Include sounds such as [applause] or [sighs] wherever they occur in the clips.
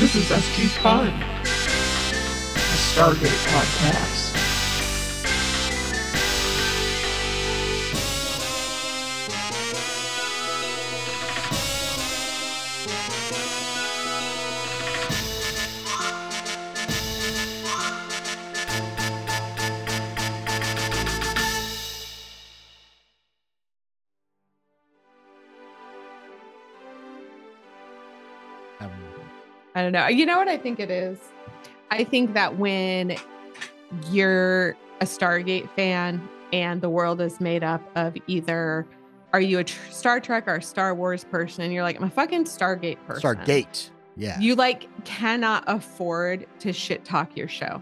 This is SG Fun, a Stargate podcast. I don't know. You know what I think it is? I think that when you're a Stargate fan and the world is made up of either are you a tr- Star Trek or a Star Wars person and you're like I'm a fucking Stargate person. Stargate. Yeah. You like cannot afford to shit talk your show.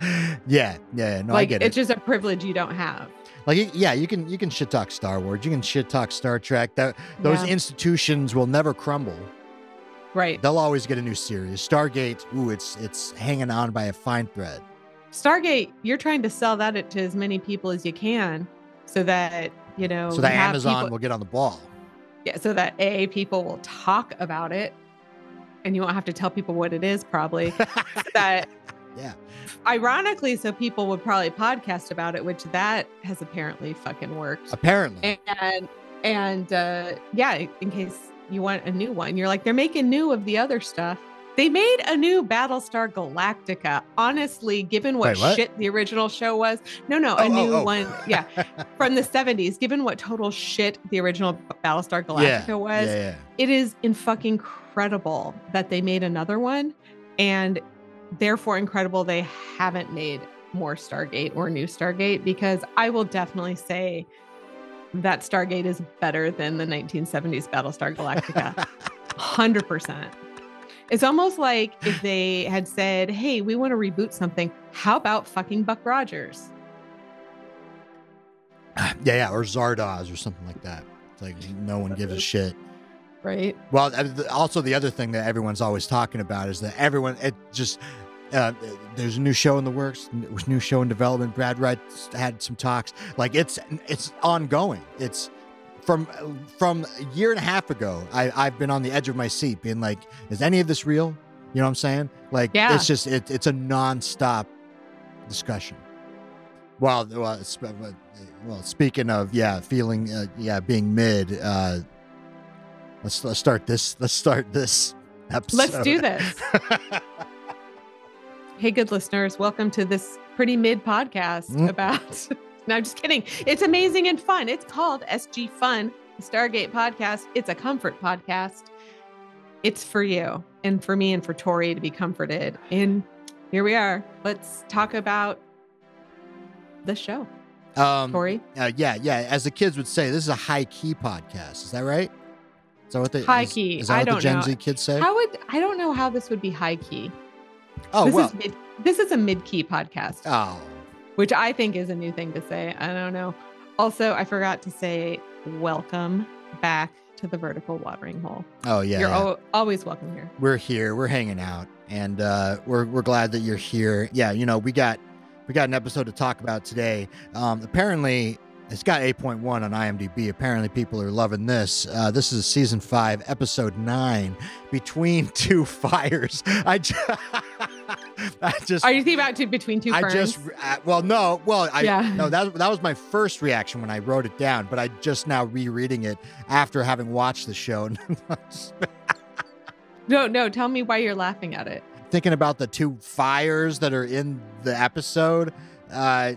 [laughs] yeah. Yeah. No, I get it. it's just a privilege you don't have. Like, yeah, you can you can shit talk Star Wars. You can shit talk Star Trek. That those Yeah. institutions will never crumble. Right. They'll always get a new series. Stargate. Ooh, it's it's hanging on by a fine thread. Stargate, you're trying to sell that to as many people as you can so that, you know, So that Amazon people- will get on the ball. Yeah, so that A, people will talk about it and you won't have to tell people what it is, probably. [laughs] that Yeah. ironically, so people would probably podcast about it, which that has apparently fucking worked. Apparently. And and uh yeah, in case you want a new one, you're like, they're making new of the other stuff. They made a new Battlestar Galactica. Honestly, given what, Wait, what? shit the original show was, no, no, Oh, a oh, new oh. one. Yeah, [laughs] from the 70s, given what total shit the original Battlestar Galactica yeah. was, Yeah, yeah. it is in fucking incredible that they made another one and therefore incredible they haven't made more Stargate or new Stargate because I will definitely say that Stargate is better than the 1970s Battlestar Galactica. [laughs] 100%. It's almost like if they had said, "Hey, we want to reboot something. How about fucking Buck Rogers?" [sighs] yeah, yeah, or Zardoz or something like that. It's like no one gives a shit. Right? Well, also the other thing that everyone's always talking about is that everyone it just uh, there's a new show in the works, new show in development. Brad Wright had some talks. Like it's it's ongoing. It's from from a year and a half ago. I I've been on the edge of my seat, being like, is any of this real? You know what I'm saying? Like Yeah. it's just it, it's a nonstop discussion. Well, well, it's- well. Speaking of yeah, feeling uh, yeah, being mid. Uh, let's let's start this. Let's start this episode. Let's do this. [laughs] Hey, good listeners, welcome to this pretty mid podcast Mm. about. [laughs] no, I'm just kidding. It's amazing and fun. It's called SG Fun, the Stargate podcast. It's a comfort podcast. It's for you and for me and for Tori to be comforted. And here we are. Let's talk about the show. um, Tori, uh, yeah, yeah. As the kids would say, this is a high key podcast. Is that right? Is that what they High is- key. Is that I what the Gen know. Z kids say? how would I don't know how this would be high key. Oh this well. is mid. This is a mid key podcast. oh, which I think is a new thing to say. I don't know. Also, I forgot to say welcome back to the vertical watering hole. oh yeah. You're yeah. al- always welcome here. we're here. We're hanging out, and uh, we're we're glad that you're here. Yeah, you know, we got we got an episode to talk about today. Um, apparently, it's got 8.1 on IMDb. Apparently, people are loving this. Uh, this is season five, episode nine, between two [laughs] fires. I just, [laughs] [laughs] I just. Are you thinking about two between two I ferns? just uh, well no well I Yeah. no that that was my first reaction when I wrote it down but I just now rereading it after having watched the show [laughs] no, no. Tell me why you're laughing at it. thinking about the two fires that are in the episode. Uh,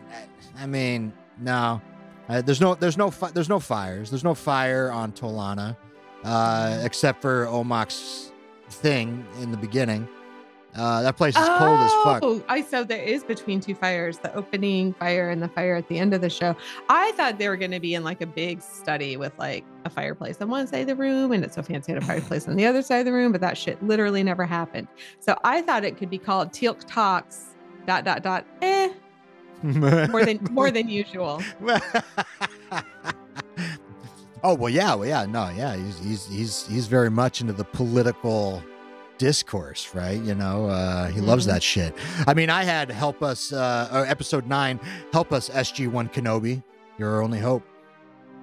I mean, no, uh, there's no, there's no, fi- there's no fires. There's no fire on Tolana, uh, except for Omak's thing in the beginning. Uh, that place is cold as fuck. Oh, I so there is between two fires, the opening fire and the fire at the end of the show. I thought they were going to be in like a big study with like a fireplace on one side of the room and it's so fancy had a fireplace on the other side of the room, but that shit literally never happened. So I thought it could be called Teal'c Talks dot dot dot eh [laughs] more than more than usual. [laughs] oh well, yeah, well, yeah, no, yeah, he's he's he's he's very much into the political discourse, right? You know, uh, he loves Mhm. that shit. I mean, I had help us, uh, or episode nine, help us SG One Kenobi, your only hope.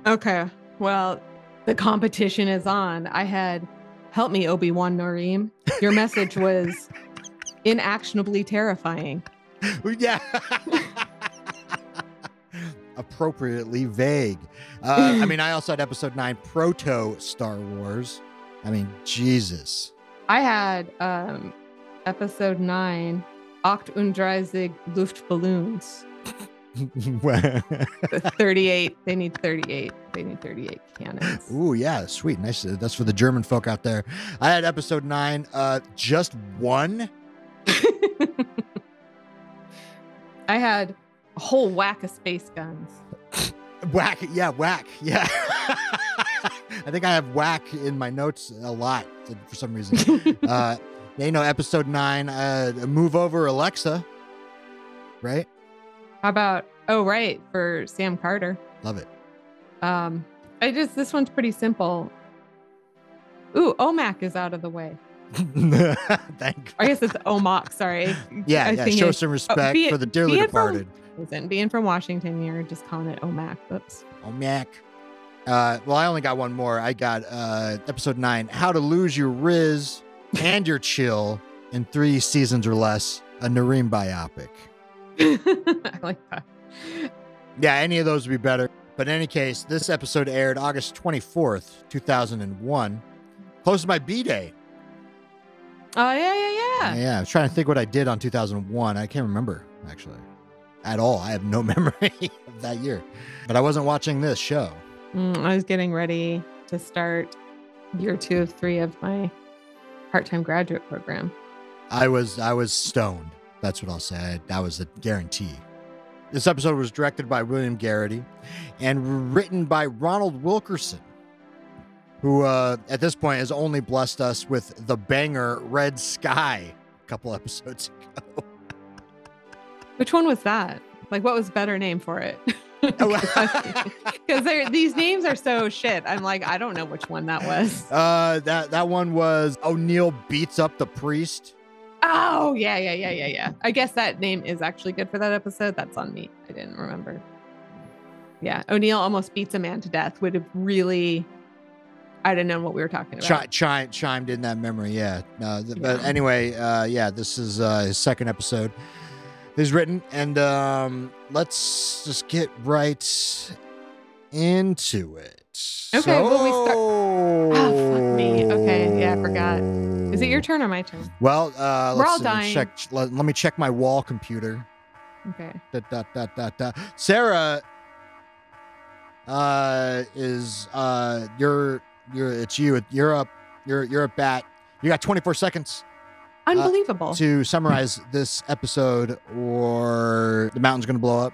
Okay. Well, The competition is on. I had, help me, Obi Wan Noreem. Your message was [laughs] inactionably terrifying. yeah. [laughs] Appropriately vague. Uh, I mean, I also had episode nine, Proto Star Wars. I mean, Jesus. I had um, episode nine, Achtunddreißig Luftballons. [laughs] 38. They need 38. They need 38 cannons. Ooh, yeah, sweet. Nice. That's for the German folk out there. I had episode nine, uh, just one. [laughs] I had a whole whack of space guns. Whack, yeah, whack, yeah. [laughs] I think I have whack in my notes a lot for some reason. [laughs] uh, you know, episode nine, uh, move over Alexa, right? How about oh right for Sam Carter? Love it. Um, I just this one's pretty simple. Ooh, OMAC is out of the way. [laughs] Thank. I guess it's OMAC. Sorry. [laughs] Yeah, I yeah. Show some oh, respect be for the dearly it from- Listen, being from Washington, you're just calling it OMAC. Oops. Oh, Mac. Uh, well, I only got one more. I got uh, episode nine: How to lose your Riz and your chill in three seasons or less. A Narim biopic. [laughs] I like that. Yeah, any of those would be better. But in any case, this episode aired August 24th, 2001. Close to my B day. Oh yeah, yeah, yeah. Yeah, I was trying to think what I did on 2001. I can't remember, actually, at all. I have no [laughs] memory of that year. But I wasn't watching this show. Mm, I was getting ready to start year two of three of my part-time graduate program. I was I was stoned. That's what I'll say. I, that was a guarantee. This episode was directed by William Gereghty and written by Ronald Wilkerson, who uh, at this point has only blessed us with the banger Red Sky a couple [laughs] episodes ago. Which one was that? Like, what was a better name for it? [laughs] [laughs] Because these names are so shit. I'm like, I don't know which one that was. [laughs] uh, that that one was O'Neill beats up the priest. Oh, yeah, yeah, yeah, yeah, yeah. I guess that name is actually good for that episode. That's on me. I didn't remember. Yeah, O'Neill almost beats a man to death. Would have really, I didn't know what we were talking about. Chi- chi- chimed in that memory, yeah. No, th- But anyway, uh, yeah, this is uh, his second episode. Is written, and um, let's just get right into it. Okay, well, we start- Oh, fuck me. Okay, yeah, I forgot. Is it your turn or my turn? Well, uh, We're let's all dying. Check. Let, let me check my wall computer. Okay. Da, da, da, da, da. Sarah uh, is uh, you're you're it's you. You're up. You're you're a bat. You got 24 seconds Uh, Unbelievable. to summarize this episode, or the mountain's gonna blow up.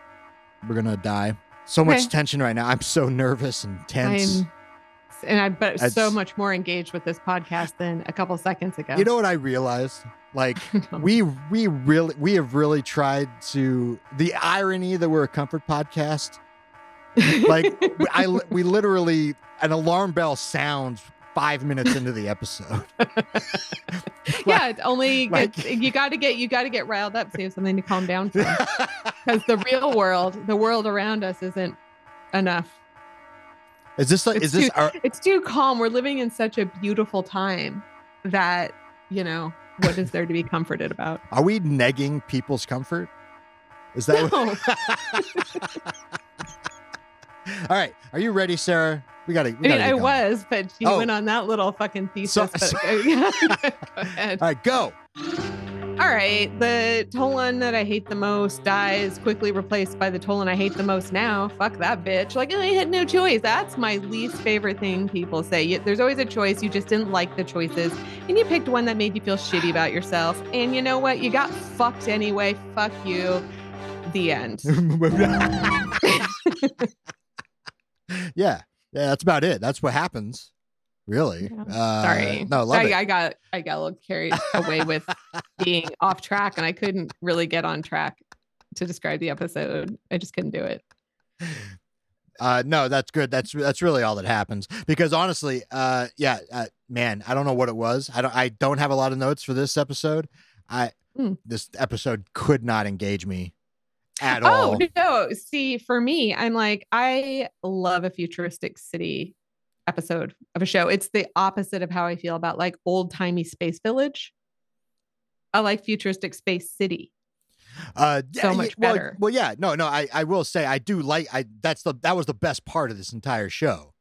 We're gonna die. So much tension right now. I'm so nervous and tense. And I'm, and I bet so much more engaged with this podcast than a couple seconds ago. You know what I realized? Like [laughs] we we really we have really tried to the irony that we're a comfort podcast. Like [laughs] I we literally an alarm bell sounds five minutes into the episode. [laughs] [laughs] yeah, it only like- you got to get you got to get riled up, so you have something to calm down from. Because [laughs] the real world, the world around us, isn't enough. is this like It's is this too- our, It's too calm. We're living in such a beautiful time that you know what is there to be comforted about? are we negging people's comfort? Is that No. what- [laughs] All right, are you ready, Sarah? We got to. I mean, I was, but she Oh. went on that little fucking thesis. So- but, so-. [laughs] All right, go. All right, the Tolan that I hate the most dies, quickly replaced by the Tolan I hate the most now. Fuck that bitch. Like, I had no choice. That's my least favorite thing people say. There's always a choice. You just didn't like the choices, and you picked one that made you feel shitty about yourself. And you know what? You got fucked anyway. Fuck you. The end. [laughs] [laughs] yeah, yeah, that's about it. That's what happens, really. Yeah. Uh, Sorry. no, love I, it. I got I got a little carried away with [laughs] being off track, and I couldn't really get on track to describe the episode. I just couldn't do it. Uh, no, that's good. That's that's really all that happens. Because honestly, uh, yeah, uh, man, I don't know what it was. I don't. I don't have a lot of notes for this episode. I Hmm. this episode could not engage me at Oh all. no! See, for me, I'm like I love a futuristic city episode of a show. It's the opposite of how I feel about like old timey space village. I like futuristic space city. Uh, So much well, better. Well, yeah, no, no. I, I will say I do like. I that's the that was the best part of this entire show,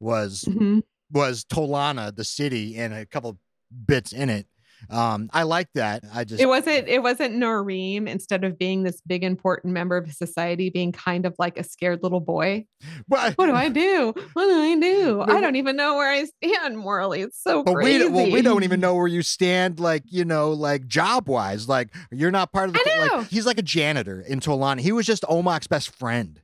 was Mhm. was Tolana the city and a couple bits in it. Um, I like that. I just It wasn't it wasn't Noreem instead of being this big important member of society being kind of like a scared little boy. well, What do I do? What do I do? [laughs] But I don't even know where I stand morally. It's so But we crazy. don't, well, we don't even know where you stand, like you know, like job wise. Like you're not part of the. I know. Like, he's like a janitor in Tolana. He was just Omoc's best friend.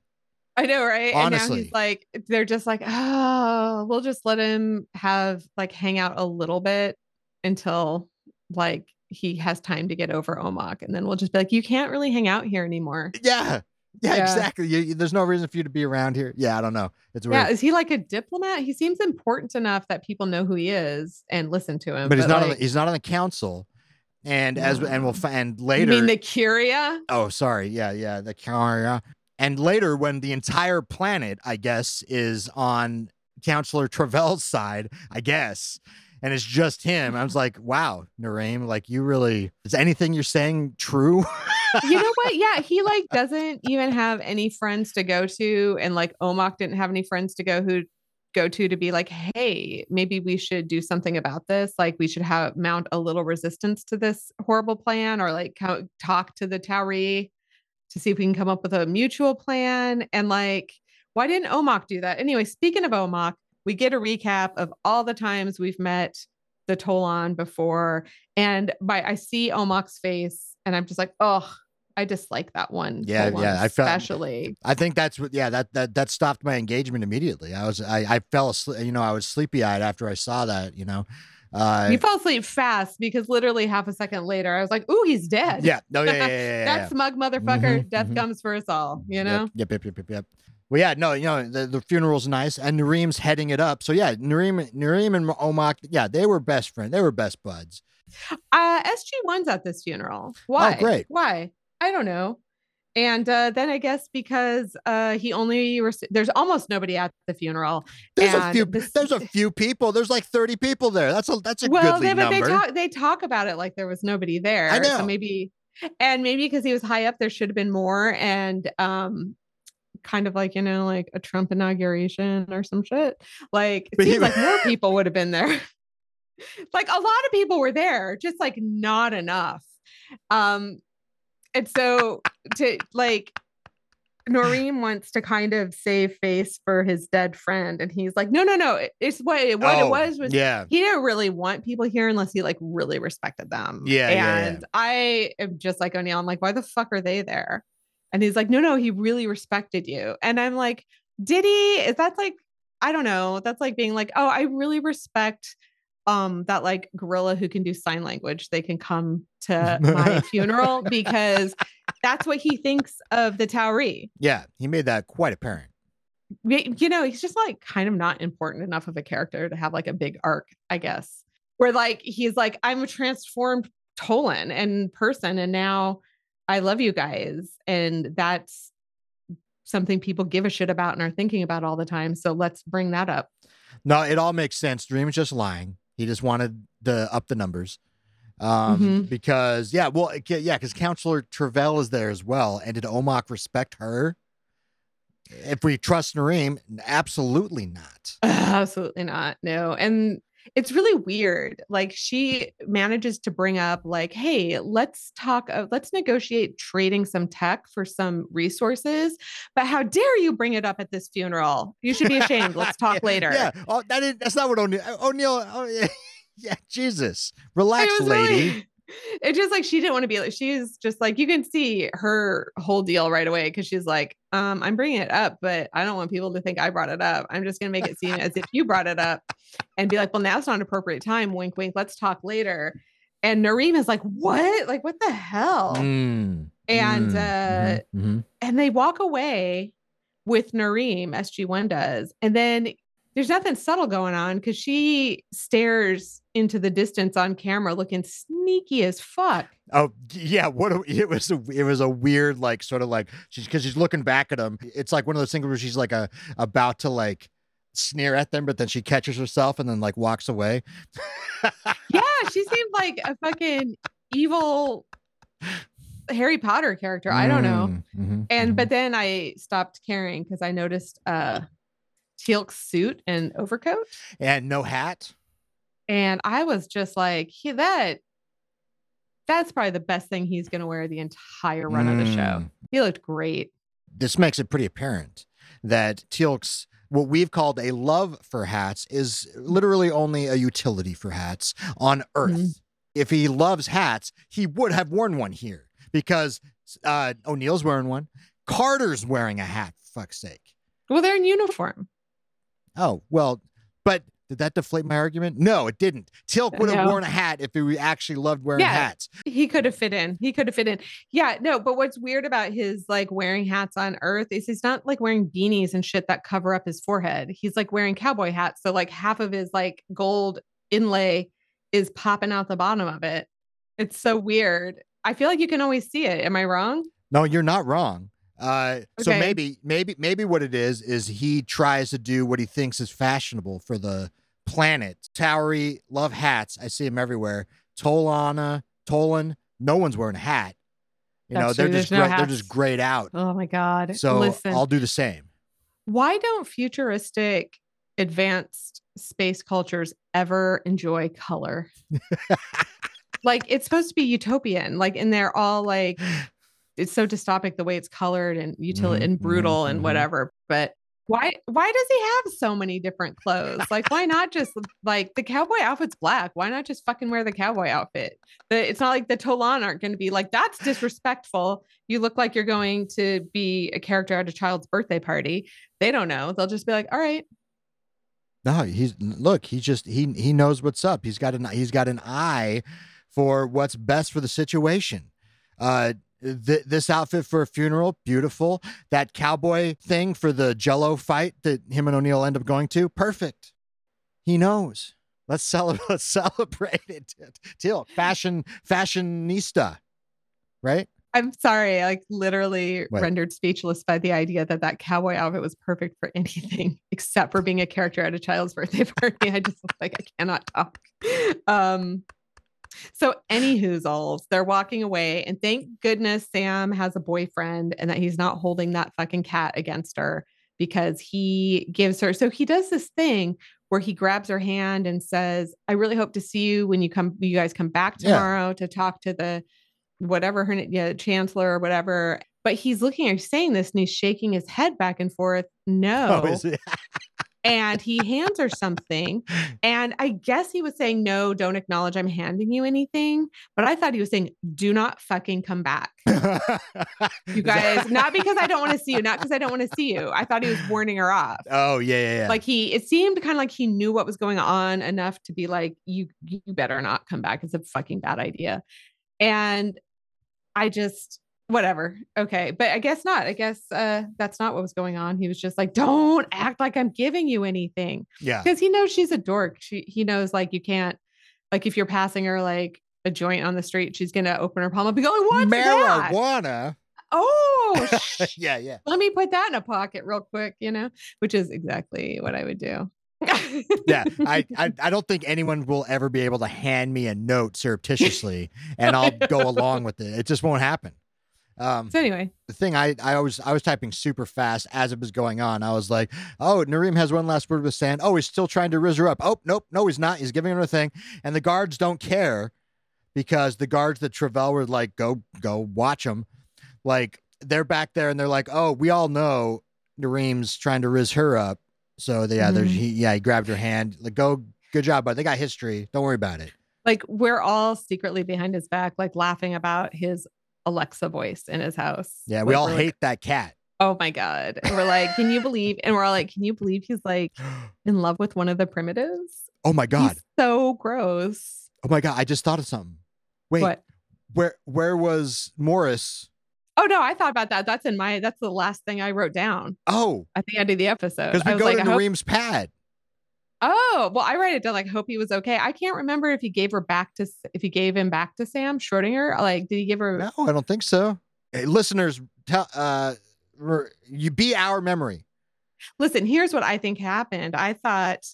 I know, right? And now Honestly. he's like, they're just like, oh, we'll just let him have like hang out a little bit until like he has time to get over Omoc. And then we'll just be like, you can't really hang out here anymore. Yeah, yeah, Yeah. exactly. You, you- there's no reason for you to be around here. Yeah, I don't know. It's weird. Yeah. Is he like a diplomat? He seems important enough that people know who he is and listen to him. but he's not. on the, he's not on the council. And as and we'll find you later. mean the Curia? oh, sorry. Yeah, yeah. The Curia. And later, when the entire planet, I guess, is on Counselor Travell's side, I guess, and it's just him. I was like, wow, Narim, like you really is anything you're saying true? you know what? [laughs] Yeah, he like doesn't even have any friends to go to, and like Omoc didn't have any friends to go who go to to be like, hey, maybe we should do something about this. Like we should have mount a little resistance to this horrible plan, or like co- talk to the Tauri to see if we can come up with a mutual plan. And like, why didn't Omoc do that? Anyway, speaking of Omoc, we get a recap of all the times we've met the Tolan before. And by I see Omoc's face and I'm just like, oh, I dislike that one. Yeah, Tolan yeah, I felt- especially. I think that's what. Yeah, that that that stopped my engagement immediately. I was I I fell asleep. You know, I was sleepy eyed after I saw that. You know. Uh, you fell asleep fast because literally half a second later, I was like, ooh, he's dead. yeah. No. Yeah. Yeah. Yeah. yeah, [laughs] that smug motherfucker. Mhm, Death mhm. comes for us all, you know? Yep, yep, yep, yep, yep. Well, yeah, no, you know, the, the funeral's nice, and Narim's heading it up. So yeah, Narim, Narim and Omak, yeah, they were best friends. They were best buds. Uh SG1's at this funeral. Why? Oh, great. Why? I don't know. And uh, then I guess because uh, he only there's almost nobody at the funeral. There's a few. this- There's a few people. There's like 30 people there. That's a that's a well, goodly they, but they talk they talk about it like there was nobody there. I know. So maybe and maybe because he was high up, there should have been more. And um kind of like, you know, like a Trump inauguration or some shit. Like it [laughs] seems like more people would have been there. [laughs] like a lot of people were there, just like not enough. Um and so to like Noreen wants to kind of save face for his dead friend, and he's like, "No, no, no! It's what it, what Oh, it was was yeah, he didn't really want people here unless he like really respected them. Yeah, yeah, yeah. and I am just like O'Neill. I'm like, why the fuck are they there? And he's like, no, no, he really respected you. And I'm like, did he? Is that like, I don't know. That's like being like, oh, I really respect um that like gorilla who can do sign language. They can come to my [laughs] funeral because that's what he thinks of the Tauri. yeah. He made that quite apparent. You know, he's just like kind of not important enough of a character to have like a big arc, I guess. Where like he's like, I'm a transformed Tolan and person, and now I love you guys. And that's something people give a shit about and are thinking about all the time. So let's bring that up. No, it all makes sense. Dream was just lying. He just wanted to up the numbers. Um, Mhm. because yeah, well, yeah, because Counselor Travell is there as well. And did Omoc respect her? If we trust Narim, absolutely not. [sighs] Absolutely not. No. And it's really weird. Like she manages to bring up like, hey, let's talk, uh, let's negotiate trading some tech for some resources. But how dare you bring it up at this funeral? You should be ashamed. Let's [laughs] talk later. Yeah. Oh, that is, that's not what O'Neill. O'Neill. Oh, yeah. [laughs] yeah. Jesus, relax, lady. really- it's just like she didn't want to be like she's just like you can see her whole deal right away because she's like um i'm bringing it up but i don't want people to think i brought it up. I'm just going to make it seem as if you brought it up [laughs] and be like well now's not an appropriate time wink wink let's talk later and Narim is like what? Like what the hell? Mm, and mm, uh mhm, mhm. and they walk away with Narim, SG1 does. And then there's nothing subtle going on because she stares into the distance on camera looking sneaky as fuck. Oh yeah, what a, it was a it was a weird like sort of like she's because she's looking back at him. It's like one of those things where she's like a about to like sneer at them, but then she catches herself and then like walks away. [laughs] Yeah, she seemed like a fucking evil Harry Potter character. I don't know. Mm, mhm, And mhm. but then I stopped caring because I noticed uh Teal'c's suit and overcoat. and no hat. And I was just like, he that that's probably the best thing he's gonna wear the entire run of the show. Mm. He looked great. This makes it pretty apparent that Teal'c's what we've called a love for hats is literally only a utility for hats on Earth. Mhm. If he loves hats, he would have worn one here because uh, O'Neill's wearing one. Carter's wearing a hat. For fuck's sake. Well, they're in uniform. Oh well, but did that deflate my argument? No, it didn't. Teal'c would have No. worn a hat if he actually loved wearing Yeah. hats. He could have fit in. He could have fit in. Yeah, no, but what's weird about his like wearing hats on Earth is he's not like wearing beanies and shit that cover up his forehead. He's like wearing cowboy hats. So like half of his like gold inlay is popping out the bottom of it. It's so weird. I feel like you can always see it. Am I wrong? No, you're not wrong. Uh, so Okay. maybe, maybe, maybe what it is is he tries to do what he thinks is fashionable for the planet. Tauri love hats. I see them everywhere. Tolana, Tolan, no one's wearing a hat. You know, That's they're true. just There's no great. They're just grayed out. Oh my god. So listen. I'll do the same. why don't futuristic advanced space cultures ever enjoy color? [laughs] like it's supposed to be utopian, like and they're all like [laughs] it's so dystopic the way it's colored and util Mhm, and mhm, brutal and mhm. whatever. But why why does he have so many different clothes? Like why not just like the cowboy outfit's black? Why not just fucking wear the cowboy outfit? The, it's not like the Tolan aren't going to be like that's disrespectful. You look like you're going to be a character at a child's birthday party. They don't know. They'll just be like, "All right, No, he's look. He just he he knows what's up. He's got an he's got an eye for what's best for the situation. Uh, th- this outfit for a funeral, beautiful. That cowboy thing for the Jello fight that him and O'Neill end up going to, perfect. He knows. Let's celebrate. [laughs] Let's celebrate it. Teal'c fashion fashionista, right? I'm sorry, like literally What? rendered speechless by the idea that that cowboy outfit was perfect for [laughs] anything except for being a character at a child's birthday party. [laughs] I just like I cannot talk. Um, so any whoozles, they're walking away, and thank goodness Sam has a boyfriend and that he's not holding that fucking cat against her because he gives her. So he does this thing where he grabs her hand and says, "I really hope to see you when you come. You guys come back Yeah. tomorrow to talk to the." whatever her yeah, chancellor or whatever. But he's looking at her saying this and he's shaking his head back and forth. No. Oh, is it? [laughs] and he hands her something. And I guess he was saying, No, don't acknowledge I'm handing you anything. But I thought he was saying, Do not fucking come back. You [laughs] guys, not because I don't want to see you, not because I don't want to see you. I thought he was warning her off. Oh yeah, yeah, yeah. Like he, it seemed kind of like he knew what was going on enough to be like, you, you better not come back. It's a fucking bad idea. And I just, whatever. Okay. But I guess not. I guess uh, that's not what was going on. He was just like, don't act like I'm giving you anything yeah. because he knows she's a dork. She, he knows like you can't, like if you're passing her like a joint on the street, she's going to open her palm up and be going, what's that? Marijuana. Oh, [laughs] sh- yeah, yeah. let me put that in a pocket real quick, you know, which is exactly what I would do. [laughs] yeah I, I i don't think anyone will ever be able to hand me a note surreptitiously and i'll go along with it it just won't happen um so anyway, the thing i i was i was typing super fast as it was going on. I was like oh narim has one last word with Sam. Oh he's still trying to riz her up. Oh nope. No he's not. He's giving her a thing. And the guards don't care because the guards that Travell were like go go watch him. Like they're back there and they're like oh we all know Narim's trying to riz her up. So they, yeah, there's Mhm. he, yeah, he grabbed her hand. Like, go, good job, but they got history. Don't worry about it. like we're all secretly behind his back, like laughing about his Alexa voice in his house. Yeah, we all like, hate that cat. oh my god. And we're like, can you believe? And we're all like, can you believe he's like [gasps] in love with one of the primitives? Oh my god. He's so gross. Oh my god. I just thought of something. Wait, What? where where was Morris? Oh no, I thought about that. That's in my. That's the last thing I wrote down Oh, at the end of the episode. because I we was go like, to I hope- Narim's pad. Oh well, I write it down. Like, hope he was okay. I can't remember if he gave her back to if he gave him back to Sam Schrodinger. Like, did he give her? No, I don't think so. Hey, listeners, tell uh, you be our memory. Listen, here's what I think happened. I thought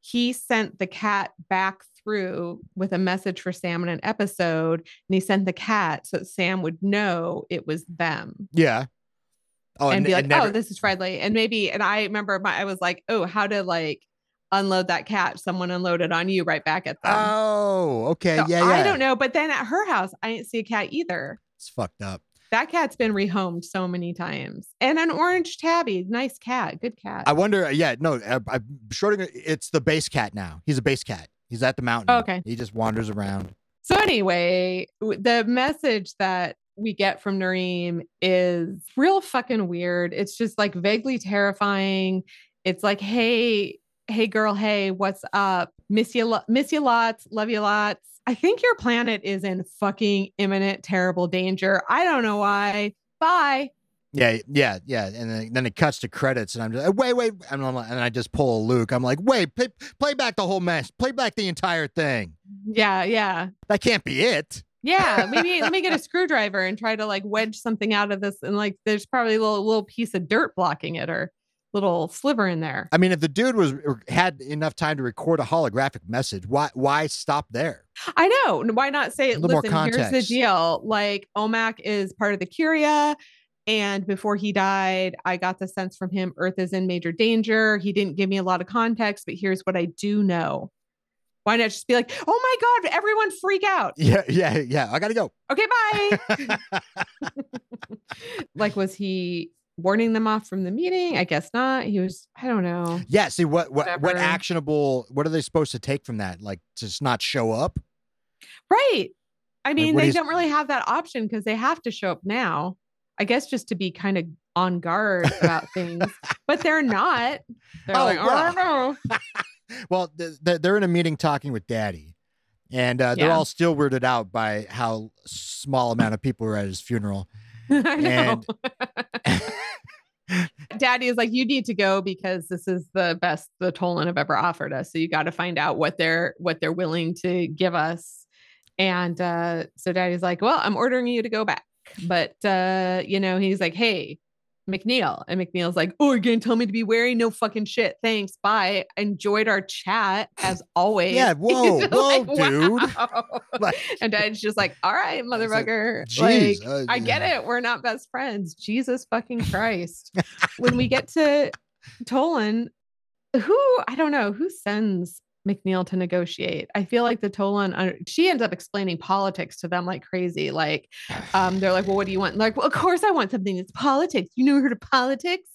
he sent the cat back through with a message for Sam in an episode, and he sent the cat so that Sam would know it was them Yeah. Oh, and be like, it never- "Oh, this is friendly." And maybe, and I remember my, I was like, "Oh, how to like unload that cat? Someone unloaded on you right back at them." Oh, okay. So yeah, yeah. I don't know, but then at her house, I didn't see a cat either. It's fucked up. That cat's been rehomed so many times, and an orange tabby, nice cat, good cat. I wonder. Uh, yeah, no. Uh, I, I, Schrodinger. It's the base cat now. He's a base cat. He's at the mountain. Oh, okay. He just wanders around. So anyway, the message that we get from Narim is real fucking weird. It's just like vaguely terrifying. It's like, hey, hey girl, hey, what's up? Miss you, lo- miss you lots, love you lots. I think your planet is in fucking imminent, terrible danger. I don't know why. Bye. Yeah, yeah, yeah. And then, then it cuts to credits, and I'm just wait, wait, and, I'm like, and I just pull a Luke. I'm like, wait, play, play back the whole mess, play back the entire thing. Yeah, yeah. That can't be it. Yeah, [laughs] maybe let me get a screwdriver and try to like wedge something out of this. And like, there's probably a little little piece of dirt blocking it or little sliver in there. I mean, if the dude was er, had enough time to record a holographic message, why why stop there? I know. Why not say, more listen, here's the deal. Like Omac is part of the Curia. And before he died, I got the sense from him Earth is in major danger. He didn't give me a lot of context, but here's what I do know. Why not just be like, oh my God, everyone freak out. [laughs] Yeah, yeah, yeah. I gotta go. Okay, bye. [laughs] [laughs] like, was he warning them off from the meeting? I guess not. He was, I don't know. yeah. See what what what actionable? What are they supposed to take from that? Like just not show up? Right. I mean, what they don't really have that option because they have to show up now. I guess just to be kind of on guard about [laughs] things, but they're not. They're Oh, like, well. oh no. [laughs] Well, th- th- they're in a meeting talking with Daddy, and uh, they're Yeah. all still weirded out by how small amount of people were at his funeral. [laughs] I know. And- Daddy is like, you need to go because this is the best the Tolan have ever offered us. So you got to find out what they're what they're willing to give us. And uh, so Daddy's like, well, I'm ordering you to go back. But uh, you know, he's like, hey, McNeil. And McNeil's like, oh, you're gonna tell me to be wary? No fucking shit. Thanks. Bye. Enjoyed our chat as [sighs] always. Yeah, [laughs] whoa, whoa, dude. wow. [laughs] Like- and Dad's just like, all right, like, motherfucker. Jeez, like, uh, I get it. We're not best friends. Jesus fucking Christ. [laughs] when we get to Tolan, who I don't know who sends McNeil to negotiate. I feel like the Tolan uh, she ends up explaining politics to them like crazy. Like, um, they're like, "Well, what do you want?" Like, well, of course I want something that's politics. You never heard of politics?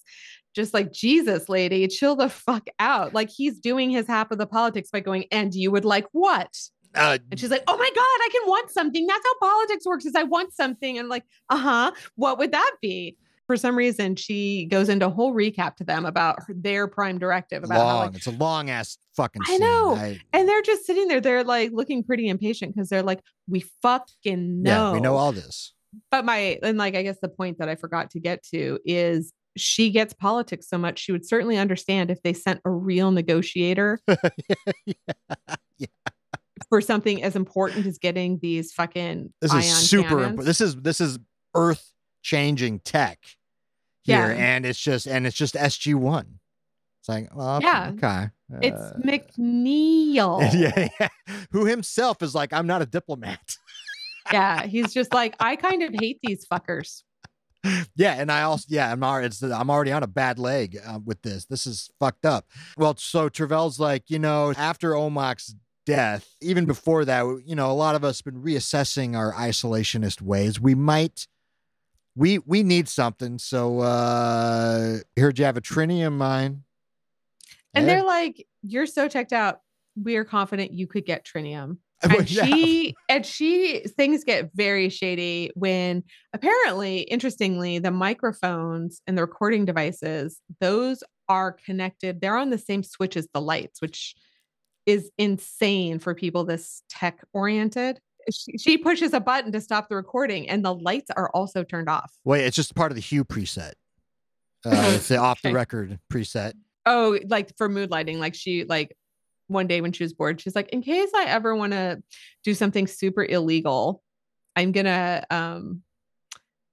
Just like Jesus, lady, chill the fuck out. Like he's doing his half of the politics by going, "And you would like what?" Uh, And she's like, "Oh my god, I can want something. That's how politics works. Is I want something." And like, uh huh. What would that be? For some reason, she goes into a whole recap to them about her, their prime directive about how like, it's a long ass fucking. I scene. know. I- and they're just sitting there. They're like looking pretty impatient because they're like, "We fucking know." Yeah, we know all this. But my and like, I guess the point that I forgot to get to is she gets politics so much she would certainly understand if they sent a real negotiator [laughs] Yeah. for something as important as getting these fucking This ion is super. cannons. imp- This is this is earth changing tech here, Yeah. and it's just and it's just SG one. It's like, well, okay, Yeah. okay. It's uh, McNeil. [laughs] yeah, yeah, who himself is like, I'm not a diplomat. [laughs] yeah, he's just like, I kind of hate these fuckers. yeah, and I also, yeah, I'm already, it's, I'm already on a bad leg uh, with this. This is fucked up. Well, so Travell's like, you know, after Omak's death, even before that, you know, a lot of us been reassessing our isolationist ways. We might, we we need something. So, uh heard you have a trinium mine. And Yeah. they're like, You're so checked out. We are confident you could get trinium. [laughs] And yeah. she and she things get very shady when apparently, interestingly, the microphones and the recording devices, those are connected. They're on the same switch as the lights, which is insane for people this tech oriented. She, she pushes a button to stop the recording, and the lights are also turned off. Wait, it's just part of the hue preset. Uh, it's the [laughs] off the record preset. Oh, like for mood lighting, like she like one day when she was bored, she's like, in case I ever want to do something super illegal, I'm gonna um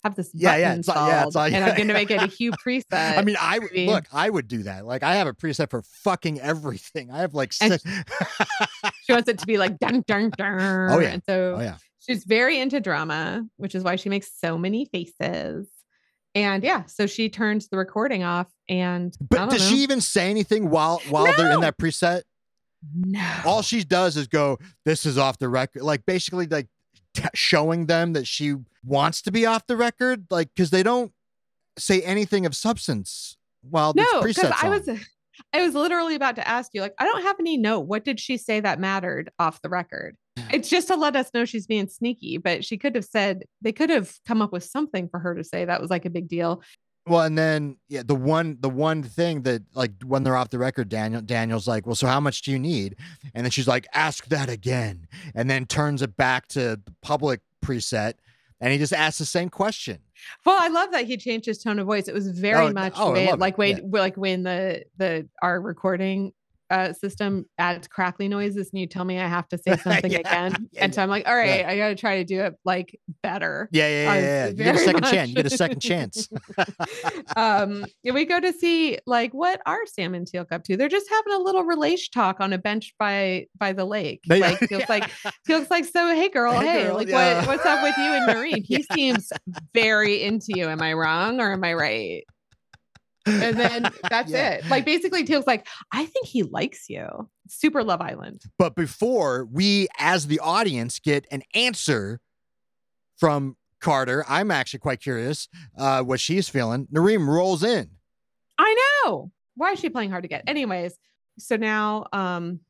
have this Yeah, yeah, it's like- yeah, it's and I'm gonna make it a Hue [laughs] preset. I mean, I would look. I would do that. Like, I have a preset for fucking everything. I have like six. [laughs] she wants it to be like dun dun dun. Oh, yeah. And so oh yeah. she's very into drama, which is why she makes so many faces. And yeah, so she turns the recording off and But does know. she even say anything while while they're in that preset? no. All she does is go, "This is off the record." Like basically, like t- showing them that she wants to be off the record. Like because they don't say anything of substance while this no, because I was [laughs] I was literally about to ask you, like, I don't have any note. What did she say that mattered off the record? [sighs] It's just to let us know she's being sneaky, but she could have said they could have come up with something for her to say that was like a big deal. Well, and then yeah, the one the one thing that like when they're off the record, Daniel Daniel's like, well, so how much do you need? And then she's like, ask that again, and then turns it back to the public preset, and he just asks the same question. Well, I love that he changed his tone of voice. It was very Oh, much oh, I when- love it, like when yeah. like when the the our recording uh system adds crackly noises and you tell me I have to say [laughs] something Yeah, again. yeah, and so I'm like, all right, I gotta try to do it like better. Yeah, yeah, yeah. Yeah, yeah. You get a second much- chance. You get a second chance. [laughs] um and we go to see like what are Sam and Teal'c up to? They're just having a little relation talk on a bench by by the lake. They- like feels like feels like so hey girl, Hey, hey, girl, like yeah. what what's up with you and Noreen? [laughs] He seems very into you. Am I wrong or am I right? And then [laughs] that's Yeah. it. Like basically Teal'c's like, I think he likes you. Super Love Island. But before we, as the audience, get an answer from Carter, I'm actually quite curious uh, what she's feeling. Narim rolls in. I know. Why is she playing hard to get? Anyways, so now um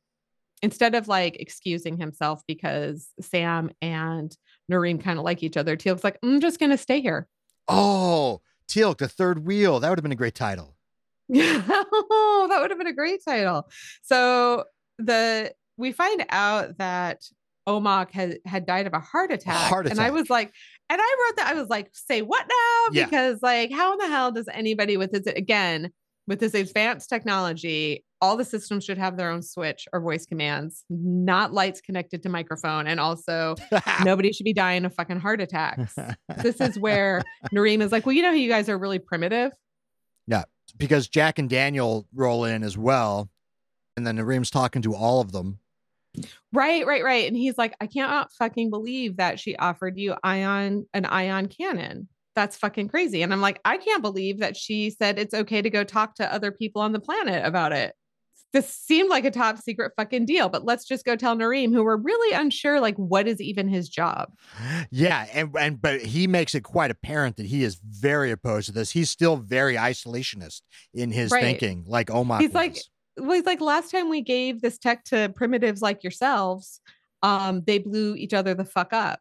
instead of like excusing himself because Sam and Noreen kind of like each other, Teal'c's like, I'm just gonna stay here. Oh, Teal'c, the third wheel. That would have been a great title. [laughs] oh, that would have been a great title. So the we find out that Omak had had died of a heart attack. heart attack. And I was like, and I wrote that, I was like, say what now? Yeah. Because like, how in the hell does anybody with this again with this advanced technology, all the systems should have their own switch or voice commands, not lights connected to microphone. And also [laughs] nobody should be dying of fucking heart attacks. this is where [laughs] Narim is like, well, you know you guys are really primitive. Yeah, because Jack and Daniel roll in as well. And then Narim's talking to all of them. Right, right, right. And he's like, I can't fucking believe that she offered you ion an ion cannon. That's fucking crazy. And I'm like, I can't believe that she said it's okay to go talk to other people on the planet about it. This seemed like a top secret fucking deal, but let's just go tell Narim, who we're really unsure, like, what is even his job? Yeah, and and but he makes it quite apparent that he is very opposed to this. He's still very isolationist in his Right. thinking, like Omar. He's like- Well, he's like, last time we gave this tech to primitives like yourselves, um, they blew each other the fuck up.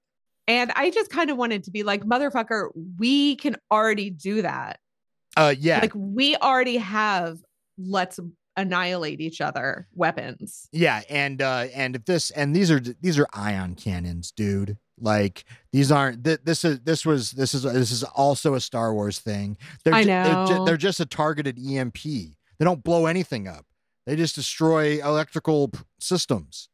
And I just kind of wanted to be like, motherfucker, we can already do that. uh, yeah, like we already have let's annihilate each other weapons yeah, and uh, and if this and these are these are ion cannons, dude. Like these aren't. Th- this is this was this is this is also a Star Wars thing. They're I ju- they're, ju- know. they're just a targeted EMP. They don't blow anything up. They just destroy electrical p- systems.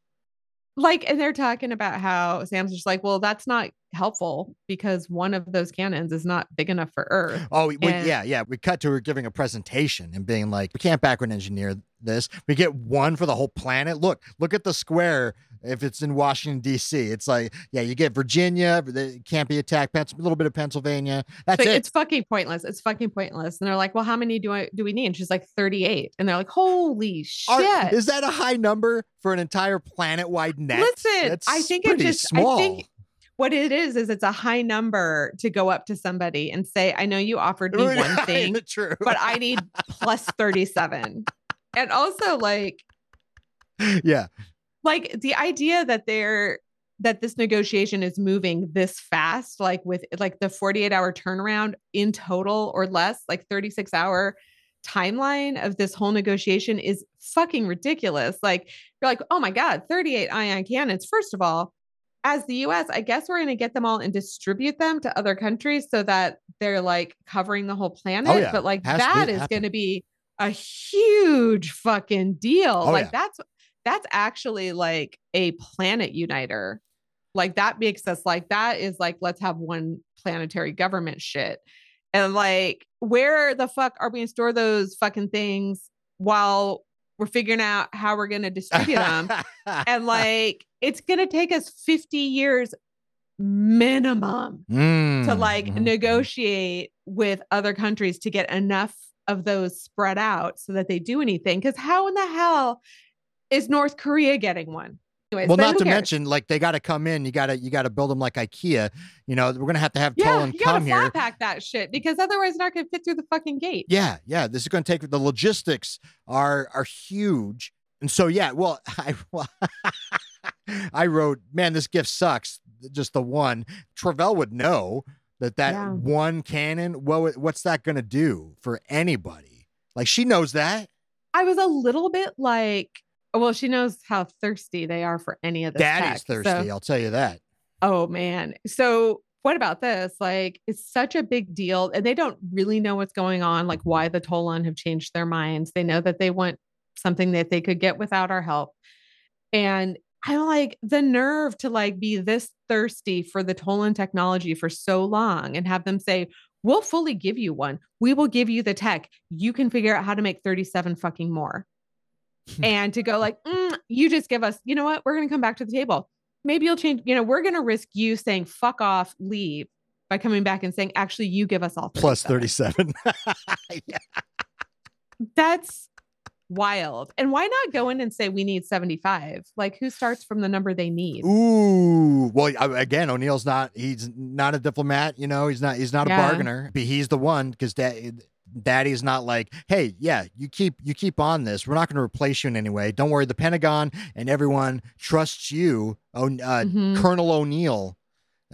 Like and they're talking about how sam's just like well that's not helpful because one of those cannons is not big enough for earth Oh, we, And- yeah, yeah. We cut to her giving a presentation and being like, "We can't backward engineer this. We get one for the whole planet. Look, look at the square. If it's in Washington D.C., it's like, yeah, you get Virginia. It can't be attacked. Pens- a little bit of Pennsylvania. That's it. it's fucking pointless it's fucking pointless and they're like well how many do i do we need and she's like 38 and they're like holy shit Are- is that a high number for an entire planet-wide net? Listen, That's I think it pretty just- I small. think- what it is is it's a high number to go up to somebody and say i know you offered me [laughs] one thing [laughs] but I need plus 37. [laughs] And also like yeah, like the idea that they're that this negotiation is moving this fast like with like the 48 hour turnaround in total or less like 36 hour timeline of this whole negotiation is fucking ridiculous. Like you're like oh my god 38 ion cannons. First of all as the US I guess we're going to get them all and distribute them to other countries so that they're like covering the whole planet Oh, yeah. but like Has that is going to be a huge fucking deal Oh, like yeah. that's that's actually like a planet uniter Like that makes us like that is like let's have one planetary government shit. And like where the fuck are we gonna store those fucking things while we're figuring out how we're gonna distribute them? [laughs] and like it's gonna take us 50 years minimum to like Mhm. negotiate with other countries to get enough of those spread out so that they do anything. Because how in the hell is North Korea getting one? Anyways, well, not to cares? mention, like they got to come in. You got to you got to build them like IKEA. You know, we're gonna have to have yeah, Tolan you gotta come here. pack that shit because otherwise it's not gonna fit through the fucking gate. Yeah, yeah. This is going to take the logistics are are huge, and so yeah. Well, [laughs] I well, [laughs] I wrote, man, this gift sucks. Just the one. Travell would know that that Yeah. one cannon. Well, what's that going to do for anybody? Like she knows that. I was a little bit like, well, she knows how thirsty they are for any of this. Daddy's tech, so- thirsty. I'll tell you that. Oh man. So what about this? Like it's such a big deal and they don't really know what's going on, like why the Tolan have changed their minds. They know that they want something that they could get without our help. And I'm like the nerve to like be this thirsty for the Tolan technology for so long and have them say, we'll fully give you one. We will give you the tech. You can figure out how to make 37 fucking more. [laughs] and to go like, "Mm, you just give us, you know what? We're going to come back to the table. Maybe you'll change, you know, we're going to risk you saying fuck off, leave by coming back and saying, actually, you give us all Plus 37." 37. [laughs] yeah. That's wild. And why not go in and say we need 75? Like who starts from the number they need? Ooh, well, again, O'Neill's not. He's not a diplomat. You know, he's not. He's not a Yeah. bargainer. But he's the one because dad, Daddy's not like, hey, yeah, you keep you keep on this. We're not going to replace you in any way. Don't worry. The Pentagon and everyone trusts you, oh, uh, Mhm. Colonel O'Neill.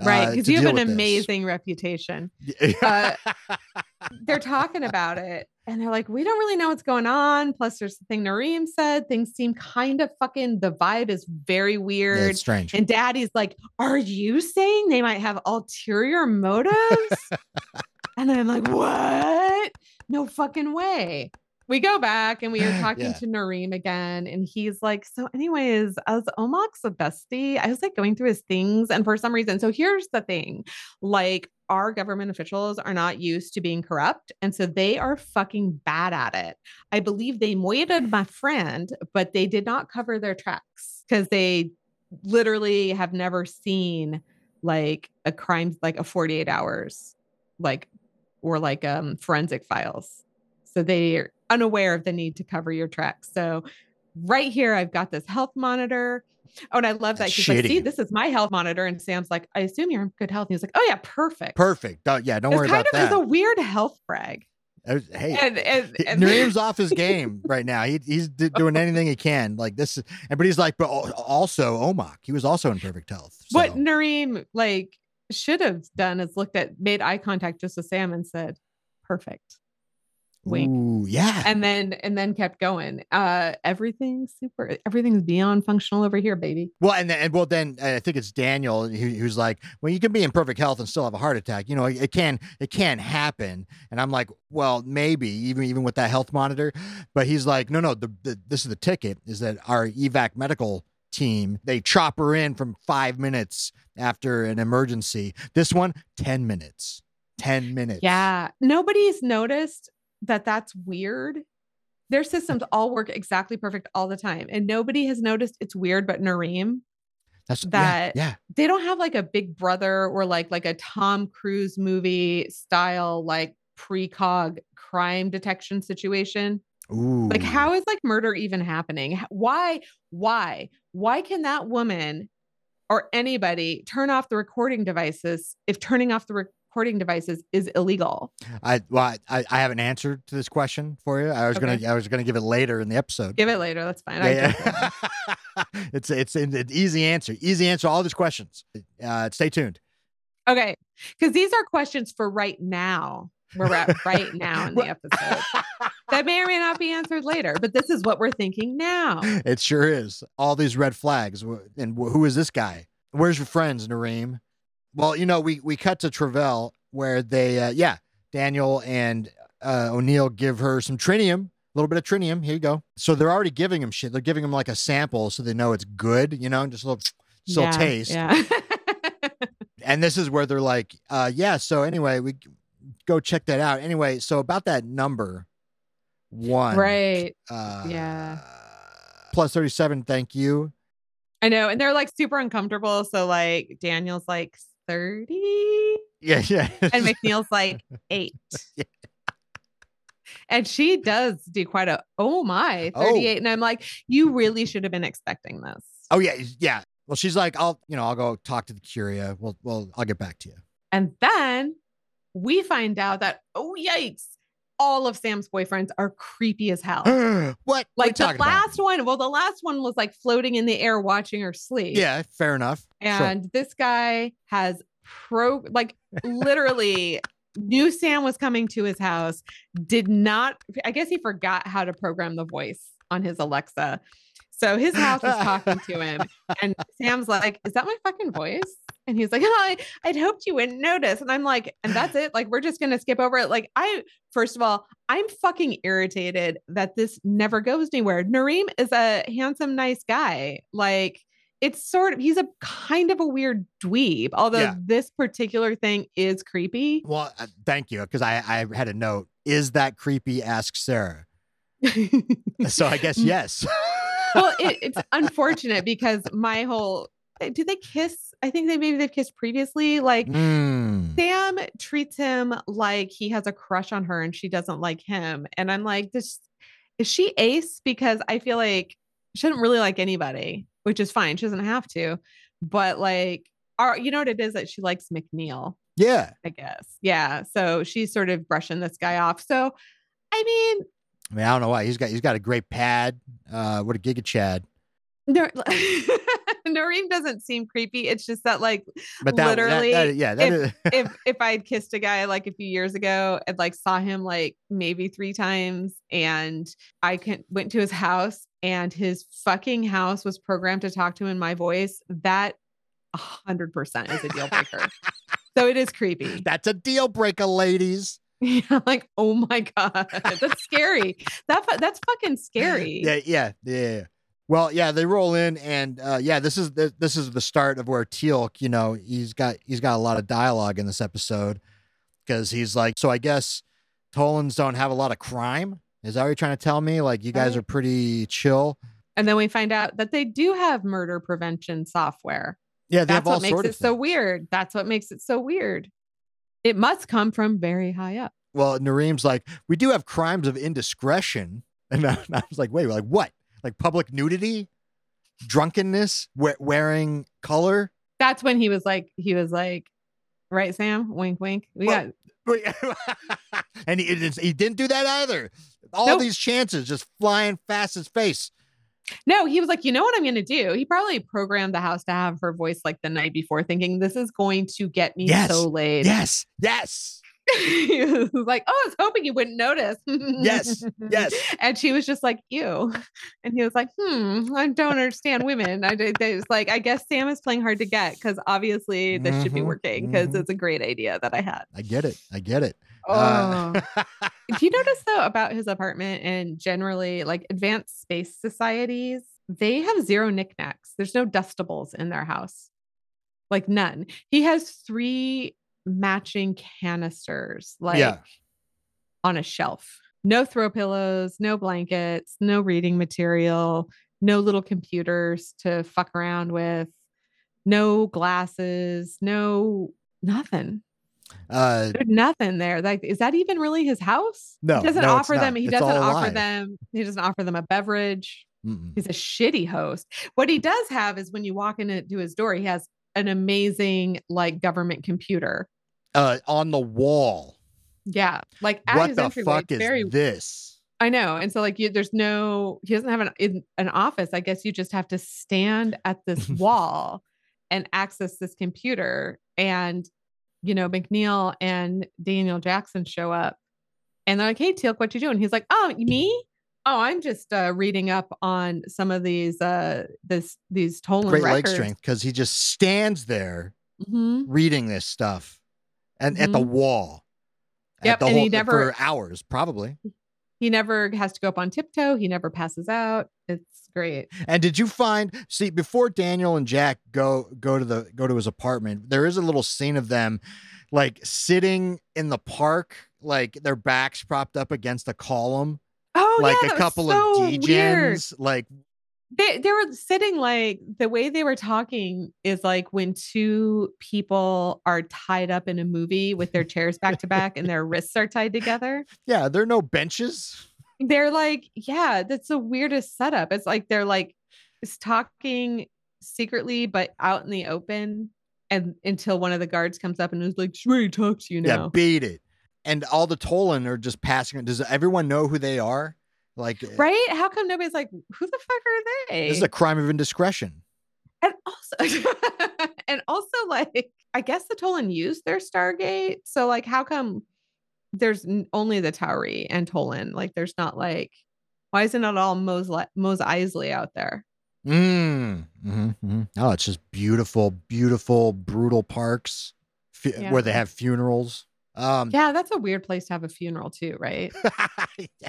Right. uh, Because to you have an with this. amazing reputation. [laughs] uh, [laughs] They're talking about it and they're like, we don't really know what's going on. Plus, there's the thing Narim said. Things seem kind of fucking, the vibe is very yeah, weird. it's strange. And daddy's like, Are you saying they might have ulterior motives? [laughs] and I'm like, What? No fucking way. We go back and we are [sighs] talking Yeah. to Narim again. And he's like, So, anyways, as Omoc's a bestie, I was like going through his things. And for some reason, so here's the thing like, our government officials are not used to being corrupt. And so they are fucking bad at it. I believe they moited my friend, but they did not cover their tracks because they literally have never seen like a crime, like a 48 hours, like, or like um forensic files. So they are unaware of the need to cover your tracks. So right here, I've got this health monitor. Oh, and I love that. That's He's like, see, this is my health monitor. And Sam's like, I assume you're in good health. And he's like, oh yeah, perfect. Perfect. Don't- yeah, don't It's worry kind about of that. is a weird health brag. Uh, hey, And, and, and [laughs] Narim's off his game right now. He, he's d- doing anything he can. Like this, is, and but he's like, but also Omoc. He was also in perfect health. what so- Narim like should have done is looked at, made eye contact just with Sam and said, perfect. Wink. Ooh, yeah. And then and then kept going. Uh everything's super everything's beyond functional over here, baby. well, and then, and well, then I think it's Daniel who, who's like, well, you can be in perfect health and still have a heart attack. You know, it, it can it can happen. And I'm like, well, maybe even even with that health monitor. But he's like, no, no. The, the this is the ticket. Is that our evac medical team? They chop her in from five minutes after an emergency. This one, ten minutes. Ten minutes. Yeah. Nobody's noticed that that's weird. Their systems all work exactly perfect all the time. And nobody has noticed it's weird, but Narim, That's yeah, that- yeah. they don't have like a big brother or like like a Tom Cruise movie style like precog crime detection situation. Ooh. Like how is like murder even happening? Why why why can that woman or anybody turn off the recording devices if turning off the recording devices is illegal? I well, I, I have an answer to this question for you. I was Okay. gonna I was gonna give it later in the episode. Give it later. That's fine. Yeah, yeah. [laughs] it's it's an easy answer. Easy answer. to All these questions. Uh, stay tuned. Okay. Because these are questions for right now. We're at right [laughs] now in the episode. [laughs] That may or may not be answered later, but this is what we're thinking now. it sure is. All these red flags. And who is this guy? Where's your friends, Narim? Well, you know, we we cut to Travell where they, uh, yeah, Daniel and uh, O'Neill give her some trinium, a little bit of trinium. Here you go. So they're already giving him shit. They're giving him like a sample so they know it's good. You know, just a little, just a little Yeah, taste. Yeah. [laughs] and this is where they're like, uh, yeah. So anyway, we go check that out. Anyway, so about that number one, Right. Uh, Yeah. Plus thirty seven. Thank you. I know. And they're like super uncomfortable. So like Daniel's like 30 Yeah, yeah. and [laughs] McNeil's like eight. [laughs] Yeah. And she does do quite a oh my Oh. 38. And I'm like, you really should have been expecting this. oh yeah, yeah. Well, she's like, I'll, you know, I'll go talk to the Curia. Well, well, I'll get back to you. And then we find out that, oh yikes, all of Sam's boyfriends are creepy as hell. [gasps] what? Like the talking about? last one, well, the last one was like floating in the air watching her sleep. Yeah, fair enough. Sure. And this guy has pro like literally [laughs] knew Sam was coming to his house, did not, I guess he forgot how to program the voice on his Alexa. So his house is [laughs] talking to him, and Sam's like, Is that my fucking voice? And he's like, oh, [laughs] I, I'd hoped you wouldn't notice. And I'm like, and that's it. Like, we're just gonna skip over it. Like, I first of all, I'm fucking irritated that this never goes anywhere. Narim is a handsome, nice guy. Like, it's sort of he's a kind of a weird dweeb, although Yeah. this particular thing is creepy. Well, uh, thank you, because I, I had a note. Is that creepy? Ask Sarah. [laughs] So I guess yes. Well, it, it's unfortunate because my whole do they kiss? I think they maybe they've kissed previously. Like Mm. Sam treats him like he has a crush on her and she doesn't like him. And I'm like, this is she ace? Because I feel like she doesn't really like anybody, which is fine. She doesn't have to. But like, are you know what it is that she likes McNeil, Yeah. I guess. Yeah. So she's sort of brushing this guy off. So I mean, I mean, I don't know why he's got he's got a great pad. Uh, what a giga chad. Nur- [laughs] Narim doesn't seem creepy. It's just that like But that, that- Literally, that- yeah, that if- is- if [laughs] if I had kissed a guy like a few years ago and like saw him like maybe three times and I can went to his house and his fucking house was programmed to talk to him in my voice, that a hundred percent is a deal breaker. [laughs] so it is creepy. that's a deal breaker, ladies. [laughs] Yeah, like oh my god, that's scary. That that's fucking scary. Yeah, yeah, yeah. Well, yeah, they roll in, and uh, yeah, this is the, this is the start of where Teal'c, you know, he's got he's got a lot of dialogue in this episode because he's like, so I guess Tolans don't have a lot of crime. Is that what you're trying to tell me? Like, you guys Right. are pretty chill. And then we find out that they do have murder prevention software. Yeah, That's what makes it of so weird. That's what makes it so weird. It must come from very high up. Well, Narim's like, we do have crimes of indiscretion, and I, [laughs] I was like, wait, like what? Like public nudity, drunkenness, we- wearing color. That's when he was like, he was like, right, Sam? Wink, wink. We Well, got [laughs] [laughs] and he, he didn't do that either. All Nope. these chances just flying fast as space. No. He was like, you know what I'm going to do? He probably programmed the house to have her voice like the night before, thinking this is going to get me Yes. so laid. Yes, yes, [laughs] he was like, oh, I was hoping you wouldn't notice. yes, yes. [laughs] And she was just like, ew. And he was like, hmm, I don't understand women. I did it's like, I guess Sam is playing hard to get because obviously this should be Mhm, working because mhm. it's a great idea that I had. I get it. I get it. Oh. [laughs] Uh, Do you notice though about his apartment and generally like advanced space societies, they have zero knickknacks. There's no dustables in their house. Like none. He has three matching canisters, like Yeah. on a shelf. No throw pillows, no blankets, no reading material, no little computers to fuck around with, no glasses, no nothing. Uh, There's nothing there. Like, is that even really his house? No, he doesn't no, offer them. He It's doesn't offer them. He doesn't offer them a beverage. mm-mm. He's a shitty host. What he does have is when you walk into his door, he has an amazing like government computer. uh, on the wall. Yeah, like at What his the entryway. fuck is very. this? I know, and so like you, there's no. He doesn't have an in, an office. I guess you just have to stand at this [laughs] wall and access this computer. And you know, McNeil and Daniel Jackson show up, and they're like, "Hey, Teal'c, what you doing?" He's like, "Oh, me." Oh, I'm just uh, reading up on some of these uh this these Tolan Great leg strength because he just stands there Mhm. reading this stuff and at the wall. Mm-hmm. Yep, at the and he never- for hours, probably. He never has to go up on tiptoe. He never passes out. It's great. And did you find see before Daniel and Jack go go to the go to his apartment, there is a little scene of them like sitting in the park, like their backs propped up against a column, Oh, like yeah, a couple so of degens, like They they were sitting like the way they were talking is like when two people are tied up in a movie with their chairs back to back and their wrists are tied together. yeah, there are no benches. They're like, yeah, that's the weirdest setup. It's like they're like s- talking secretly but out in the open and until one of the guards comes up and is like, "She's ready to talk to you Yeah, now." beat it. And all the Tolan are just passing it. Does everyone know who they are? Like Right? How come nobody's like, "Who the fuck are they?" this is a crime of indiscretion. and also [laughs] and also like i guess the tolan used their stargate so like how come there's only the Tauri and tolan like there's not like why isn't it all mose Le- Mos Eisley out there Mm. hmm hmm Oh, it's just beautiful, beautiful, brutal parks fu- where they have funerals. Um, yeah that's a weird place to have a funeral too right [laughs] Yeah.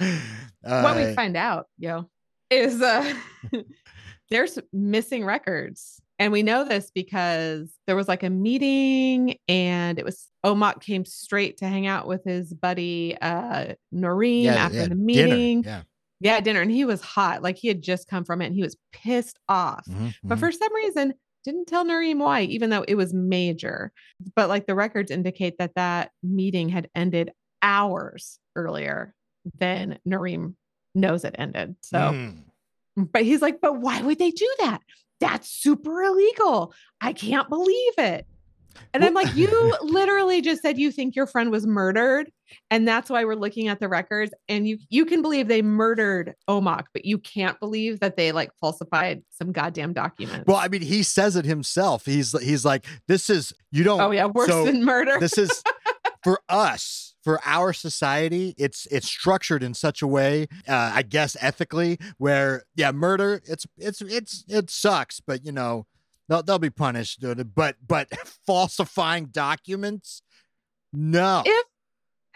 [laughs] what we Uh, find out yo is uh [laughs] [laughs] there's missing records. And we know this because there was like a meeting and it was Omoc came straight to hang out with his buddy uh Narim yeah, after yeah, the dinner, meeting. Yeah. yeah dinner. And he was hot. Like he had just come from it and he was pissed off. Mhm, but mhm. for some reason didn't tell Narim why even though it was major. But like the records indicate that that meeting had ended hours earlier than Narim knows it ended so Mm. but he's like, but why would they do that? That's super illegal. I can't believe it. And I'm like, you [laughs] literally just said you think your friend was murdered. And that's why we're looking at the records. And you you can believe they murdered Omoc, but you can't believe that they like falsified some goddamn document. Well, I mean, he says it himself. He's he's like, this is you don't. oh yeah, worse so than murder. this is [laughs] for us for our society it's it's structured in such a way uh, i guess ethically where yeah murder it's it's it's it sucks but you know they'll, they'll be punished but but [laughs] falsifying documents no If-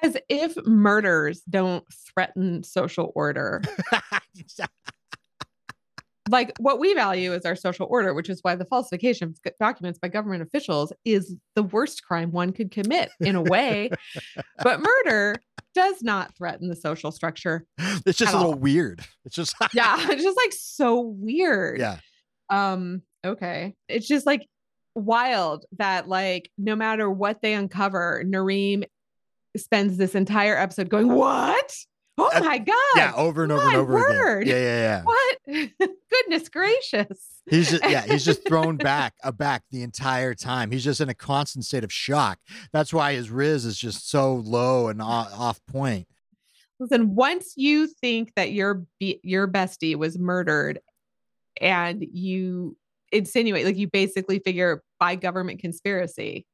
As if murders don't threaten social order. [laughs] like what we value is our social order, which is why the falsification of documents by government officials is the worst crime one could commit in a way. [laughs] but murder does not threaten the social structure. it's just a little all. weird it's just [laughs] Yeah, [laughs] it's just like so weird. yeah Um, okay. It's just like wild that like no matter what they uncover, Narim spends this entire episode going, What? Oh Uh, my god. yeah over and over and over word. again yeah yeah yeah What? [laughs] Goodness gracious. He's just yeah, he's just [laughs] thrown back aback the entire time. He's just in a constant state of shock. That's why his riz is just so low and off point. Listen, once you think that your be- your bestie was murdered and you insinuate like you basically figure by government conspiracy,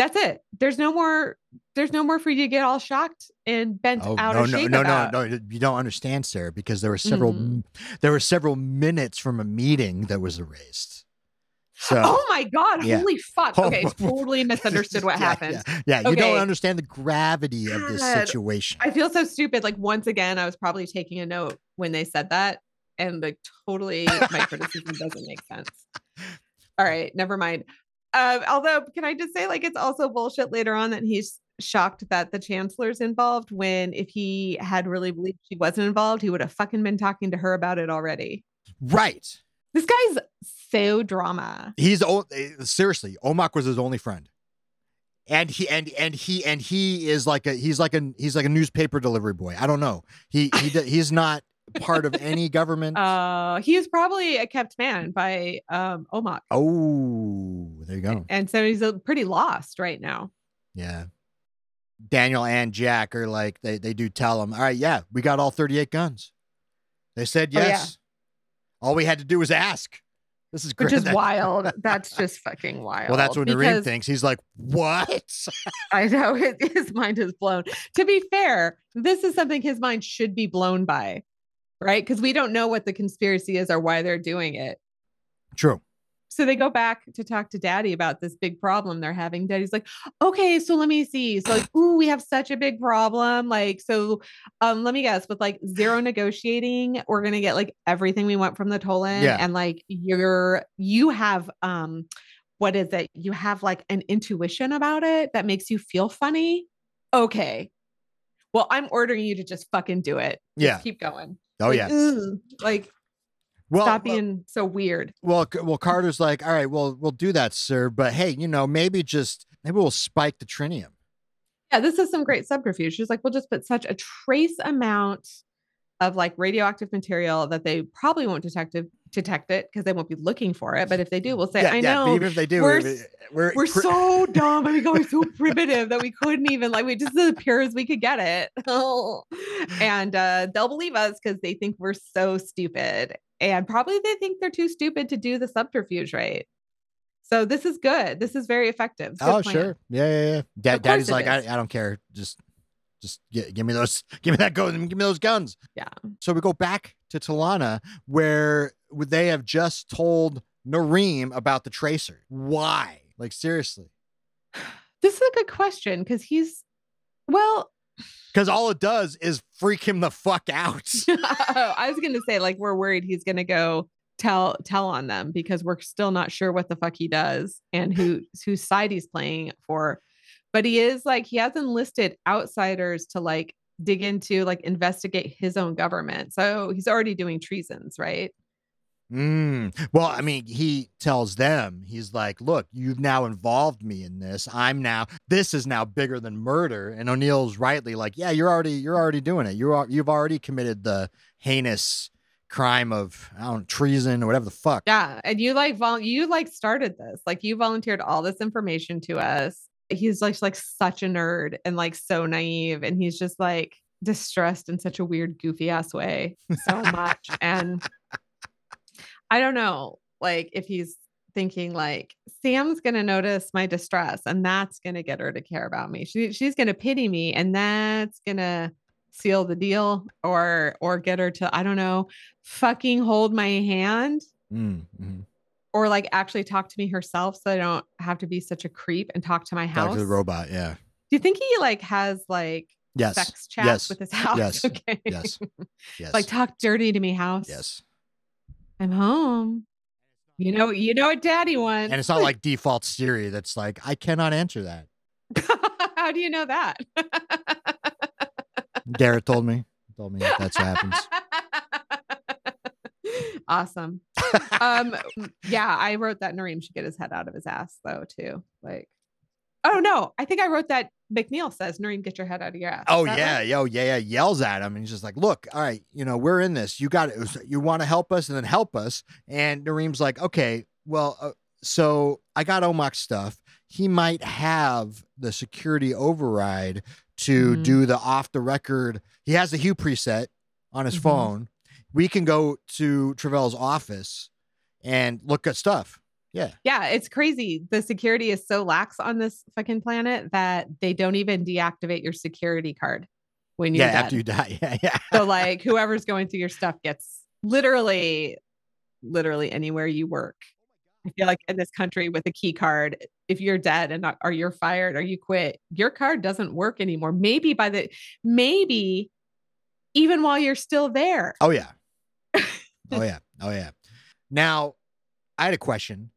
that's it. There's no more there's no more for you to get all shocked and bent Oh out no of no shape no about. no no! You don't understand, Sarah, because there were several Mm. there were several minutes from a meeting that was erased. So [laughs] Oh my god, yeah. holy fuck. Oh, Okay, [laughs] totally misunderstood what Yeah, happened. Yeah, yeah. you don't understand the gravity of this situation. I feel so stupid. Like once again, I was probably taking a note when they said that, and like totally my criticism doesn't make sense. All right, never mind. Uh, although, can I just say, like, it's also bullshit later on that he's shocked that the chancellor's involved when if he had really believed she wasn't involved, he would have fucking been talking to her about it already. right. This guy's so drama. He's eh, seriously, Omoc was his only friend. And he and and he and he is like a he's like a he's like a newspaper delivery boy. I don't know. He he he's not part of any government. Uh, he is probably a kept man by um Omoc. oh, there you go. And so he's uh, pretty lost right now. Yeah. Daniel and Jack are like they they do tell him, "All right, yeah, we got all 38 guns." They said Oh, yeah. yes. All we had to do was ask. This is great. which is wild. [laughs] That's just fucking wild. Well, that's what Narim thinks. He's like, "What?" [laughs] I know his, [laughs] his mind is blown. To be fair, this is something his mind should be blown by, right? Because we don't know what the conspiracy is or why they're doing it. True. So they go back to talk to daddy about this big problem they're having. Daddy's like, okay, so let me see. So like, ooh, we have such a big problem. Like, so um, let me guess, with like zero negotiating, we're gonna get like everything we want from the Tolan. Yeah. And like you're you have um what is it? You have like an intuition about it that makes you feel funny. Okay. Well, I'm ordering you to just fucking do it. Just Yeah. Keep going. Oh Like, yeah. like Well, stop well- being so weird. Well, well, Carter's like, all right, well, we'll do that, sir. But hey, you know, maybe just maybe we'll spike the trinium. Yeah, this is some great subterfuge. She's like, we'll just put such a trace amount of like radioactive material that they probably won't detect it, detect it because they won't be looking for it. But if they do, we'll say, yeah, I yeah, know even if they do, we're we're, we're, so dumb and we go so [laughs] primitive that we couldn't even like we just as pure as we could get it. [laughs] and uh, they'll believe us because they think we're so stupid. And probably they think they're too stupid to do the subterfuge right. So this is good. This is very effective. Good Oh, plan. sure. Yeah, yeah, yeah. Dad, Daddy's like, I. I don't care. Just, just gi- give me those, [laughs] give me that gun, give me those guns. Yeah. So we go back to Tolana where they have just told Narim about the tracer. Why? Like seriously? [sighs] This is a good question because he's well, [sighs] Because all it does is freak him the fuck out. [laughs] I was gonna say like we're worried he's gonna go tell tell on them because we're still not sure what the fuck he does and who whose side he's playing for. But he is like he has enlisted outsiders to like dig into like investigate his own government. So he's already doing treasons, right? Mm. Well, I mean, he tells them, he's like, look, you've now involved me in this. I'm now, this is now bigger than murder. And O'Neill's rightly like, yeah, you're already, you're already doing it. You're, you've already committed the heinous crime of, I don't know, treason or whatever the fuck. Yeah, and you like vol- you like started this. Like you volunteered all this information to us. He's like like such a nerd and like so naive and he's just like distressed in such a weird goofy ass way [laughs] so much and I don't know like if he's thinking like Sam's going to notice my distress and that's going to get her to care about me. She she's going to pity me and that's going to seal the deal or or get her to I don't know fucking hold my hand Mm, mhm. or like actually talk to me herself so I don't have to be such a creep and talk to my Talk house. to the robot. Yeah. Do you think he like has like Yes. sex chats yes. with his house? Yes. [laughs] Okay. Yes. Yes. like talk dirty to me, house. yes. I'm home. You know, you know what daddy wants. And it's not like default Siri that's like, I cannot answer that. [laughs] How do you know that? [laughs] Garrett told me. Told me that's what happens. [laughs] awesome. Um yeah, I wrote that Narim should get his head out of his ass though too. Like Oh no, I think I wrote that McNeil says, Narim, get your head out of your ass. Oh yeah, right? yo, yeah, yeah. Yells at him and he's just like, "Look, all right, you know, we're in this. You got it. You want to help us, and then help us." And Narim's like, "Okay, well, uh, so I got Omoc's stuff. He might have the security override to Mhm. do the off the record. He has the Hue preset on his Mhm. phone. We can go to Travell's office and look at stuff. Yeah, Yeah, it's crazy. The security is so lax on this fucking planet that they don't even deactivate your security card when you're yeah. dead. After you die, [laughs] yeah, yeah. so like whoever's going through your stuff gets literally literally anywhere you work. I feel like in this country with a key card, if you're dead and not, or you're fired or you quit, your card doesn't work anymore. Maybe by the maybe even while you're still there. Oh yeah. [laughs] oh yeah. Oh yeah. Now, I had a question.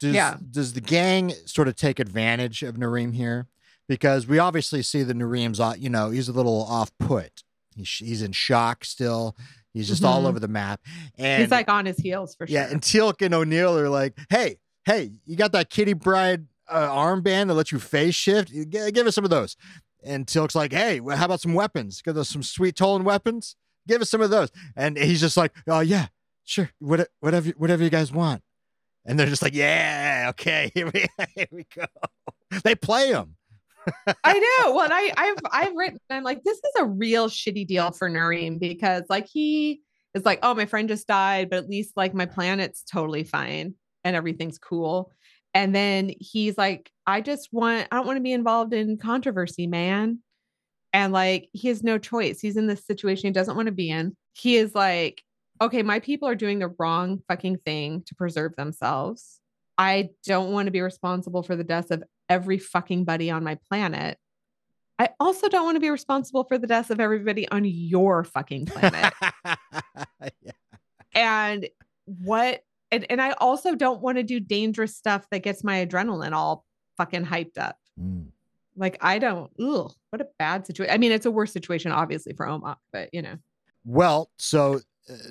Does Yeah. does the gang sort of take advantage of Narim here? Because we obviously see the Narim's, uh, you know, he's a little off put. He's he's in shock still. He's just all Mhm. over the map. And He's like on his heels for yeah, sure. Yeah. And Teal'c and O'Neill are like, hey, hey, you got that Kitty Bride uh, armband that lets you phase shift? Gi- give us some of those. And Teal'c's like, hey, well, how about some weapons? Give us some sweet Tolan weapons. Give us some of those. And he's just like, oh yeah, sure, what, whatever, whatever you guys want. And they're just like, yeah, okay, [laughs] here we, here we go. They play them. I know. Well, and I, I've I've written. I'm like, this is a real shitty deal for Narim because like he is like, oh, my friend just died, but at least like my planet's totally fine and everything's cool. And then he's like, I just want, I don't want to be involved in controversy, man. And like, he has no choice. He's in this situation he doesn't want to be in. He is like, okay, my people are doing the wrong fucking thing to preserve themselves. I don't want to be responsible for the deaths of every fucking buddy on my planet. I also don't want to be responsible for the deaths of everybody on your fucking planet. [laughs] yeah. and what and, and I also don't want to do dangerous stuff that gets my adrenaline all fucking hyped up. Mm. Like I don't, ugh, what a bad situation. I mean, it's a worse situation, obviously, for Omoc, but you know. Well, so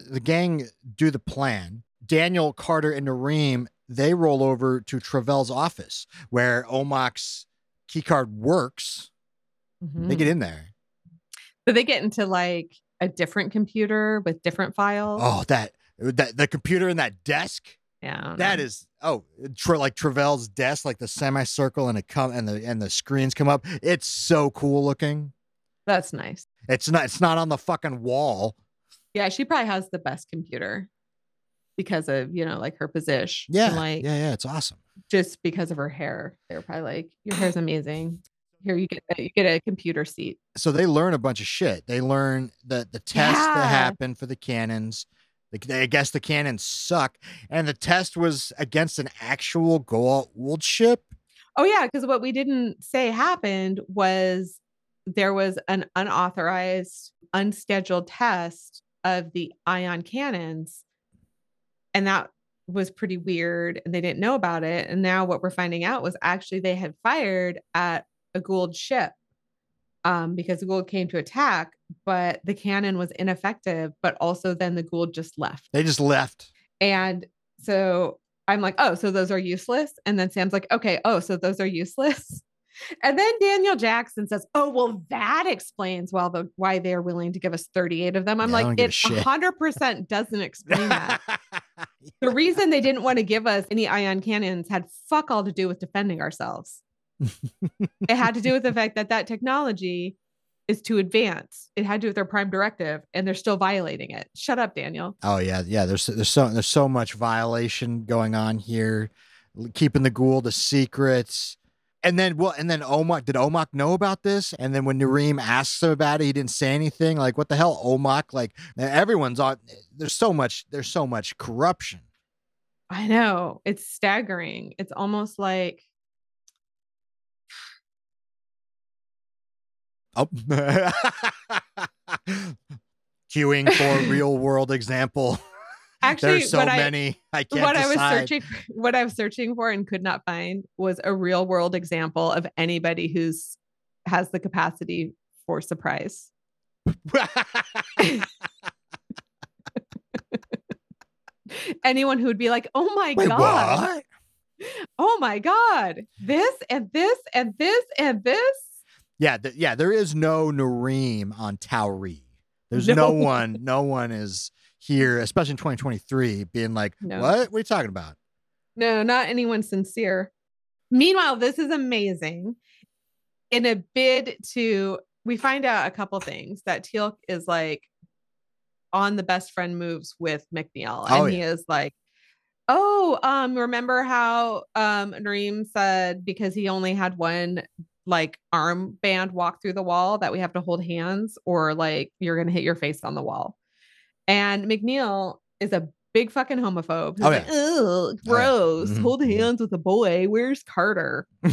the gang do the plan. Daniel, Carter, and Narim, they roll over to Travell's office where Omoc's keycard works. They Mhm. get in there. So they get into like a different computer with different files. Oh, that that the computer in that desk. yeah. That know. is oh, tra- like Travell's desk, like the semicircle, and it come and the and the screens come up. It's so cool looking. that's nice. It's not. It's not on the fucking wall. Yeah, she probably has the best computer because of, you know, like her position. Yeah, Like yeah, yeah. It's awesome. just because of her hair. They're probably like, Your hair's [sighs] amazing. Here you get you get a computer seat. so they learn a bunch of shit. They learn that the test Yeah. that happened for the cannons. I guess the cannons suck, and the test was against an actual Goa'uld ship. Oh yeah, because what we didn't say happened was there was an unauthorized, unscheduled test of the ion cannons, and that was pretty weird, and they didn't know about it. And now what we're finding out was actually they had fired at a Goa'uld ship, um, because the Goa'uld came to attack, but the cannon was ineffective. But also then the Goa'uld just left. They just left. And so I'm like, oh, so those are useless. And then Sam's like, okay, oh, so those are useless. And then Daniel Jackson says, oh, well, that explains why, the, why they're willing to give us 38 of them. I'm Yeah, like, it 100% [laughs] doesn't explain that. [laughs] the reason they didn't want to give us any ion cannons had fuck all to do with defending ourselves. [laughs] it had to do with the fact that that technology is too advanced. It had to do with their prime directive, and they're still violating it. Shut up, Daniel. Oh yeah, yeah. There's there's so there's so much violation going on here, keeping the Goa'uld a secret. And then well, and then Omoc did Omoc know about this? And then when Nareem asks him about it, he didn't say anything. Like what the hell, Omoc? Like everyone's on. There's so much. There's so much corruption. I know. It's staggering. It's almost like Oh, [laughs] queuing for real world example. [laughs] actually There's so what I many. I, can't what I was searching what I was searching for and could not find was a real world example of anybody who's has the capacity for surprise. [laughs] Anyone who would be like, "Oh my Wait, god. what? Oh my god. This and this and this and this." Yeah, th- yeah. There is no Narim on Tauri. There's [laughs] no. No. one. No one is here, especially in 2023, being like, No. "What? What are you talking about?" No, not anyone sincere. Meanwhile, this is amazing. In a bid to, we find out a couple things that Teal is like on the best friend moves with McNeil, and Oh, he is like, "Oh, um, remember how um Narim said because he only had one like armband walk through the wall that we have to hold hands, or like you're gonna hit your face on the wall." And McNeil is a big fucking homophobe. who's Oh, like, yeah. "Ugh, yeah. gross. Mhm, Hold mhm. hands with a boy. Where's Carter? [laughs]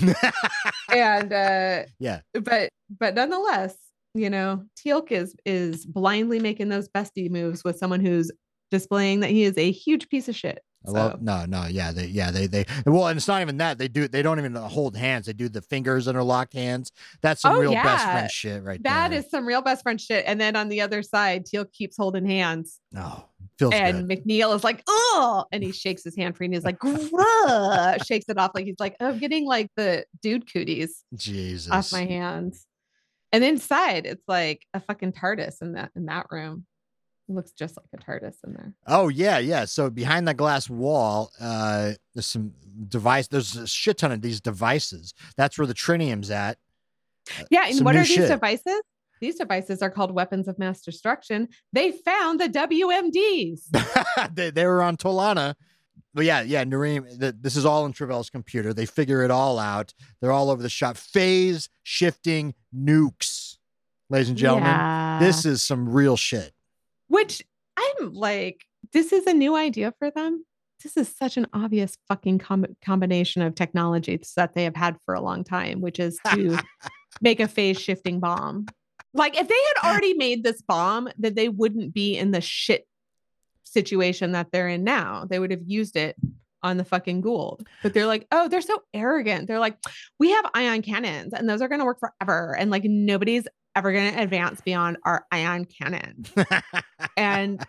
And uh yeah, but but nonetheless, you know, Teal'c is is blindly making those bestie moves with someone who's displaying that he is a huge piece of shit. So, no, no, yeah, they, yeah, they, they. Well, and it's not even that they do. They don't even hold hands. They do the fingers interlocked hands. That's some Oh, real best friend shit, right that there. is some real best friend shit. And then on the other side, Teal keeps holding hands, no feels and good. McNeil is like, "Oh," and he shakes his hand free, and he's like, shakes it off like he's like, "I'm getting like the dude cooties." Jesus, off my hands. And inside, it's like a fucking TARDIS in that in that room. It looks just like a TARDIS in there. Oh yeah, yeah. So behind that glass wall, uh, there's some device. There's a shit ton of these devices. That's where the trinium's at. Yeah, and some what are these shit. devices? These devices are called weapons of mass destruction. They found the WMDs. [laughs] they, they were on Tolana. But yeah, yeah, Narim, th- this is all in Travell's computer. They figure it all out. They're all over the shop. Phase shifting nukes, ladies and gentlemen. Yeah. This is some real shit. Which I'm like, this is a new idea for them this is such an obvious fucking com- combination of technologies that they have had for a long time, which is to [laughs] make a phase shifting bomb. Like if they had already made this bomb, that they wouldn't be in the shit situation that they're in now. They would have used it on the fucking Goa'uld. But they're like, oh, they're so arrogant. They're like, we have ion cannons and those are going to work forever. And like nobody's ever going to advance beyond our ion cannon. and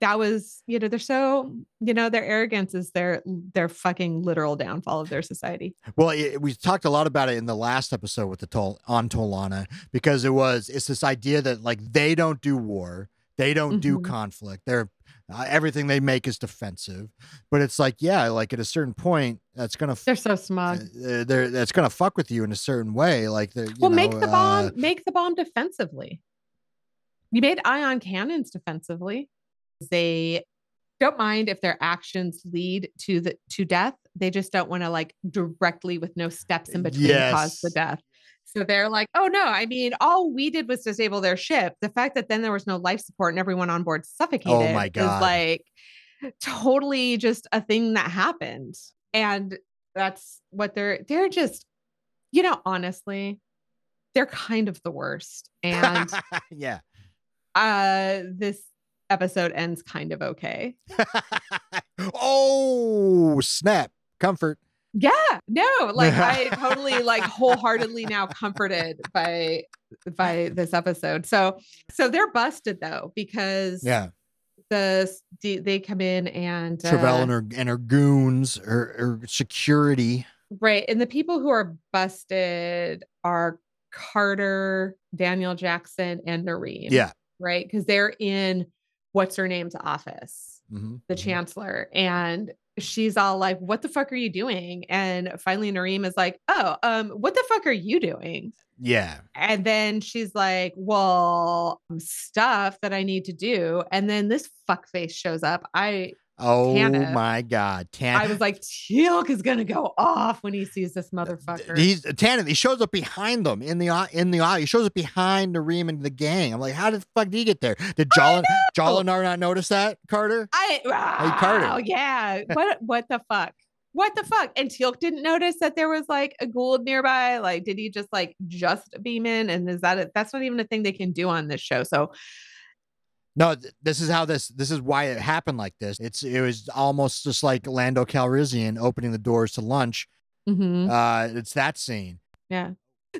that was, you know, they're so, you know, their arrogance is their their fucking literal downfall of their society. Well, it, we talked a lot about it in the last episode with the Tol on Tolana because it was it's this idea that like they don't do war, they don't do Mhm. conflict. They're uh, everything they make is defensive. But it's like, yeah, like at a certain point, that's gonna f- They're so smug. uh, they're that's gonna fuck with you in a certain way. Like, well, make the bomb, uh, make the bomb defensively. You made ion cannons defensively. They don't mind if their actions lead to the to death. They just don't want to like directly with no steps in between cause the death. So they're like, oh no, I mean, all we did was disable their ship. The fact that then there was no life support and everyone on board suffocated Oh my God. is like totally just a thing that happened. And that's what they're they're just, you know, honestly, they're kind of the worst. And [laughs] yeah. uh this episode ends kind of okay. [laughs] oh snap! Comfort. Yeah, no, like I [laughs] totally like wholeheartedly now comforted by by this episode. So so they're busted though because Yeah. the the- they come in and uh, Travell and her and her goons, her security. right and the people who are busted are Carter, Daniel Jackson, and Narim. Yeah. right because they're in what's her name's office. Mhm, the mhm. chancellor and she's all like what the fuck are you doing? And finally Narim is like oh um what the fuck are you doing? Yeah. and then she's like well stuff that i need to do. And then this fuckface shows up. I Oh Tana. my God, Tan. i was like teal'c is gonna go off when he sees this motherfucker He's uh, Tannen. He shows up behind them in the in the eye. He shows up behind Narim and the gang. I'm like, how the fuck did he get there? Did Jolin Jolinar not notice that, Carter? i oh, Carter. oh yeah what what the fuck what the fuck? And Teal'c didn't notice that there was like a Goa'uld nearby. Like, did he just like just beam in? And is that it? That's not even a thing they can do on this show. So No, th- this is how this. This is why it happened like this. It's it was almost just like Lando Calrissian opening the doors to lunch. mhm. Uh, it's that scene. Yeah.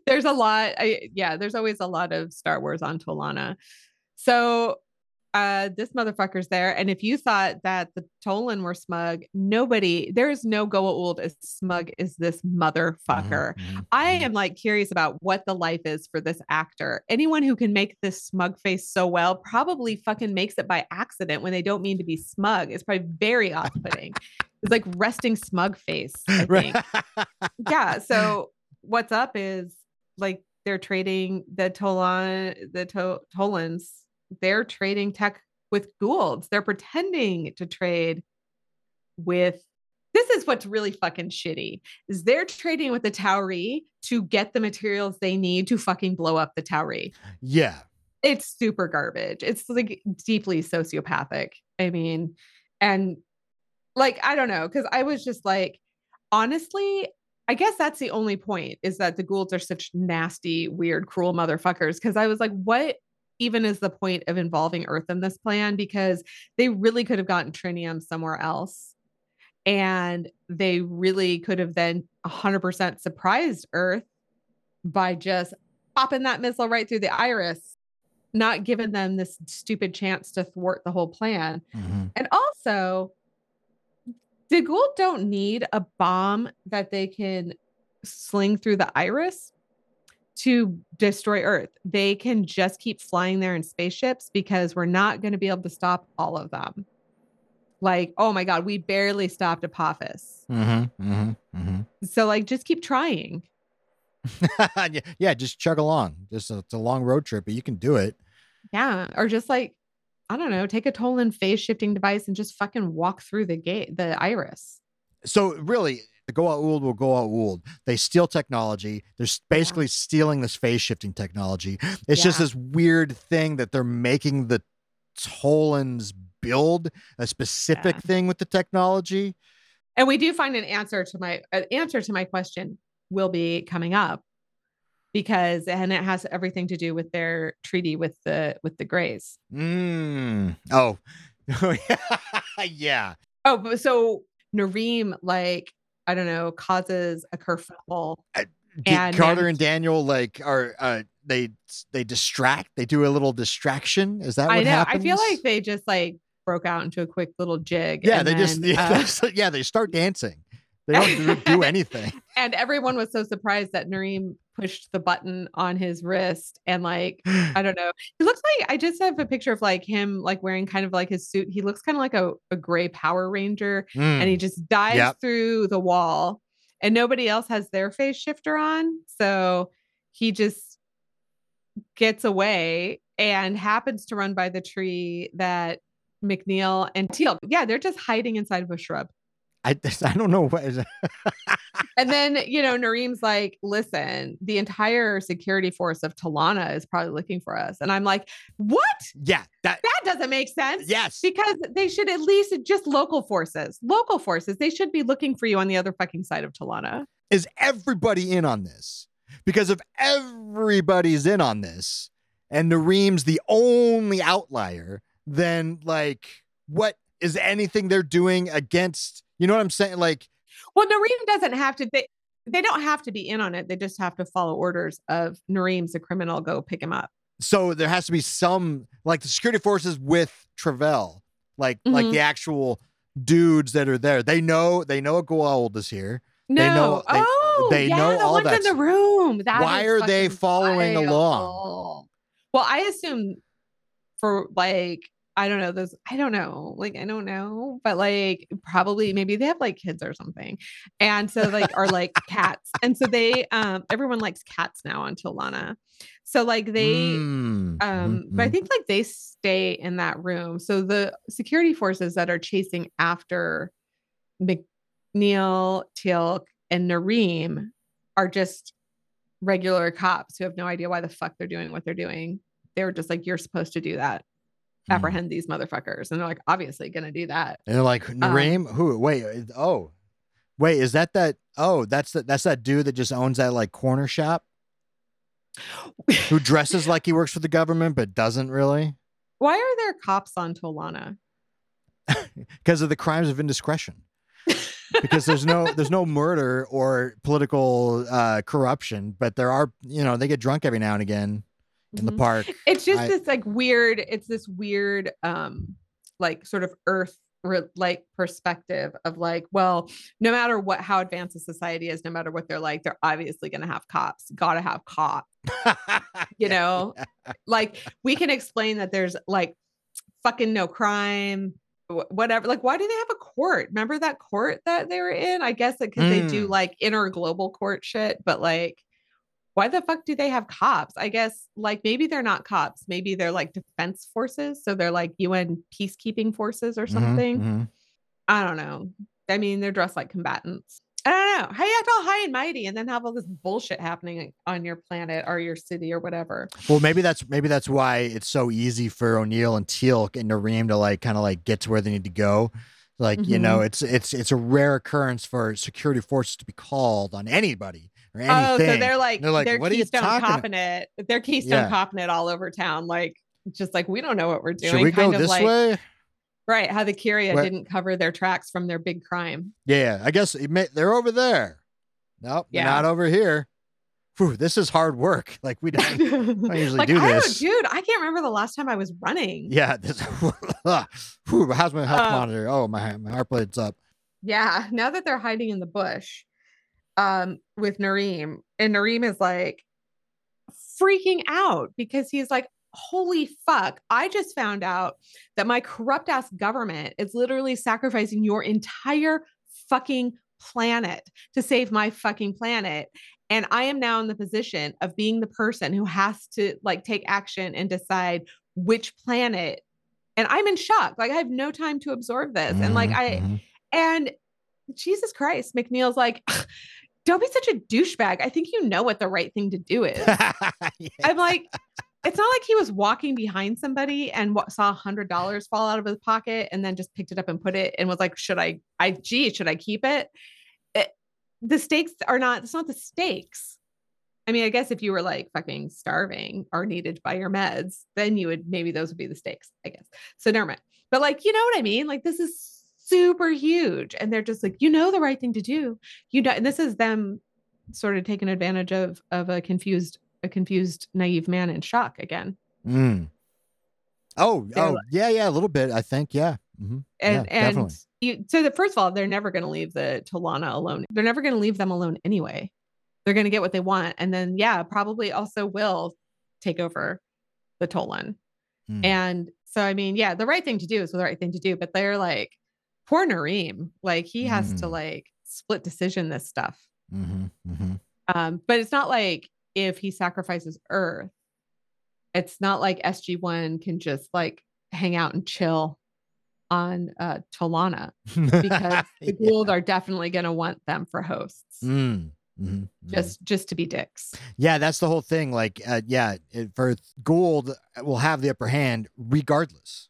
There's a lot. I, yeah, there's always a lot of Star Wars on Tolana. So uh this motherfucker's there. And if you thought that the Tolan were smug, nobody, there is no Goa'uld as smug as this motherfucker. Mhm, I mhm. am like curious about what the life is for this actor. Anyone who can make this smug face so well probably fucking makes it by accident when they don't mean to be smug. It's probably very [laughs] off-putting. it's like resting smug face. I think yeah so what's up is like they're trading the tolan the to- tolans they're trading tech with goa'ulds they're pretending to trade with this is what's really fucking shitty is they're trading with the Tauri to get the materials they need to fucking blow up the Tauri. yeah. It's super garbage. It's like deeply sociopathic. I mean, and like I don't know, because I was just like, honestly, I guess that's the only point is that the Goa'ulds are such nasty, weird, cruel motherfuckers. Because I was like, what even is the point of involving Earth in this plan? Because they really could have gotten Trinium somewhere else. And they really could have then 100% surprised Earth by just popping that missile right through the iris, not giving them this stupid chance to thwart the whole plan. Mhm. And also, the Goa'uld don't need a bomb that they can sling through the iris to destroy Earth. They can just keep flying there in spaceships because we're not going to be able to stop all of them. Like, oh my God, we barely stopped Apophis. Mm-hmm, mhm, mhm. So, like, just keep trying. [laughs] yeah, yeah, just chug along. Just a, it's a long road trip, but you can do it. Yeah. Or just like, I don't know, take a Tolan phase shifting device and just fucking walk through the gate, the iris. So really, the Goa'uld will go out Uld. They steal technology. They're basically stealing this phase shifting technology. It's just this weird thing that they're making the Tolan's build a specific Yeah. thing with the technology. And we do find an answer to my an answer to my question will be coming up because and it has everything to do with their treaty with the with the Greys. Mm. Oh, [laughs] yeah. Oh, but so Narim like I don't know causes a kerfuffle. D- And Carter and Daniel like are uh they they distract. They do a little distraction. Is that what I know. happens? I feel like they just like broke out into a quick little jig. yeah, and they just [laughs] yeah, uh, they just- yeah they start dancing. They don't do [laughs] anything. and everyone was so surprised that Narim pushed the button on his wrist and like I don't know. He looks like I just have a picture of like him like wearing kind of like his suit. He looks kind of like a, a gray Power Ranger and he Mm. just dives Yep. through the wall and nobody else has their face shifter on. So he just gets away and happens to run by the tree that McNeil and Teal'c. Yeah, they're just hiding inside of a shrub. I [laughs] I don't know what is [laughs] And then, you know, Narim's like, listen, the entire security force of Tolana is probably looking for us. And I'm like, what? yeah that That doesn't make sense. yes Because they should at least just local forces, local forces, they should be looking for you on the other fucking side of Tolana. is everybody in on this? Because if everybody's in on this and Narim's the only outlier, then like what is anything they're doing against you know what I'm saying? Like Well, Narim doesn't have to, they, they don't have to be in on it. They just have to follow orders of Narim's a criminal, go pick him up. so there has to be some like the security forces with Travell, like like Mhm. the actual dudes that are there. They know they know Goa'uld is here. No. They know- they- oh, they yeah, know the all ones in the room. That Why are they following along? Well, I assume for like I don't know those. I don't know. Like I don't know, but like probably maybe they have like kids or something, and so like are like [laughs] cats, and so they um everyone likes cats now on Lana. So like they Mm, um mhm, but i mhm. think like they stay in that room so the security forces that are chasing after mcneil teal'c and narim are just regular cops who have no idea why the fuck they're doing what they're doing they were just like you're supposed to do that Mm. apprehend these motherfuckers and they're like obviously gonna do that And they're like Um, Narim, who? Wait, oh, wait, is that that? Oh, that's the, that's that dude that just owns that like corner shop [laughs] who dresses like he works for the government but doesn't really why are there cops on tolana [laughs] because of the crimes of indiscretion. because there's no [laughs] there's no murder or political uh, corruption, but there are you know they get drunk every now and again in the Mhm. park. it's just I- this like weird it's this weird um like sort of earth like perspective of like well no matter what how advanced a society is no matter what they're like they're obviously going to have cops gotta have cops [laughs] you know [laughs] like we can explain that there's like fucking no crime whatever like why do they have a court remember that court that they were in i guess like because they do Mm. like inner global court shit but like why the fuck do they have cops i guess like maybe they're not cops maybe they're like defense forces so they're like un peacekeeping forces or Mhm, something mhm. i don't know i mean they're dressed like combatants i don't know how you act all high and mighty and then have all this bullshit happening on your planet or your city or whatever Well, maybe that's maybe that's why it's so easy for O'Neill and Teal'c and Narim to like kind of like get to where they need to go. Like you Mm-hmm. know, it's it's it's a rare occurrence for security forces to be called on anybody. Oh, so they're like They're like, they're "What are you Keystone talking copping it. They're Keystone Yeah. copping it all over town. Like just like we don't know what we're doing. Should we go kind of this like way? right. How the Curia Where- didn't cover their tracks from their big crime. Yeah, I guess it may, they're over there. Nope, Yeah. not over here. Whew, this is hard work. [laughs] Like we don't. [laughs] usually like do I this. don't, dude, I can't remember the last time I was running. yeah, this. [laughs] Whew, how's my health Uh, monitor? Oh, my my heart rate's up. Yeah, now that they're hiding in the bush um with Narim, and Narim is like freaking out because he's like, Holy fuck, I just found out that my corrupt ass government is literally sacrificing your entire fucking planet to save my fucking planet. And I am now in the position of being the person who has to like take action and decide which planet. And I'm in shock. Like I have no time to absorb this. And like I, mhm. and Jesus Christ, McNeil's like, don't be such a douchebag. I think you know what the right thing to do [laughs] is. Yeah. I'm like, it's not like he was walking behind somebody and wa- saw a hundred dollars fall out of his pocket and then just picked it up and put it and was like, should I, I, gee, should I keep it? it the stakes are not, it's not the stakes. I mean, I guess if you were like fucking starving or needed buy your meds, then you would, maybe those would be the stakes, I guess. So never mind. But like, you know what I mean? Like this is super huge. And they're just like, you know, the right thing to do. You know, and this is them sort of taking advantage of, of a confused a confused, naive man in shock again. Mm. Oh, They're oh, like- yeah, yeah, a little bit. I think, yeah. hmm And Yeah, and definitely. you, so that first of all, they're never going to leave the Tolana alone. They're never going to leave them alone anyway. They're going to get what they want, and then yeah, probably also will take over the Tolan. Mm. And so, I mean, yeah, the right thing to do is the right thing to do. But they're like, poor Narim, like he has to Mm. like split decision this stuff. hmm hmm Um, but it's not like if he sacrifices Earth, it's not like SG1 can just like hang out and chill on uh Tolana [laughs] because the Goa'uld are definitely gonna want them for hosts. Mm, mhm, mhm. Just just to be dicks. yeah, that's the whole thing. Like, uh, yeah, it, for Goa'uld will have the upper hand regardless.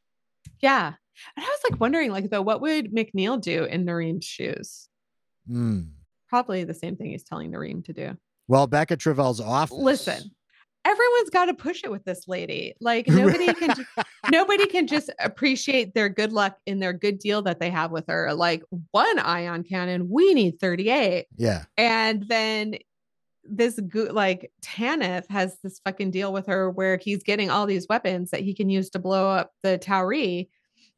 Yeah. And I was like wondering, like, though, what would McNeil do in Narim's shoes? Mm. Probably the same thing he's telling Noreen to do. Well, back at Travell's office. Listen, everyone's got to push it with this lady. Like [laughs] nobody can ju- nobody can just appreciate their good luck in their good deal that they have with her. Like one ion cannon, we need 38. yeah. And then this go- like Tanith has this fucking deal with her where he's getting all these weapons that he can use to blow up the Tauri.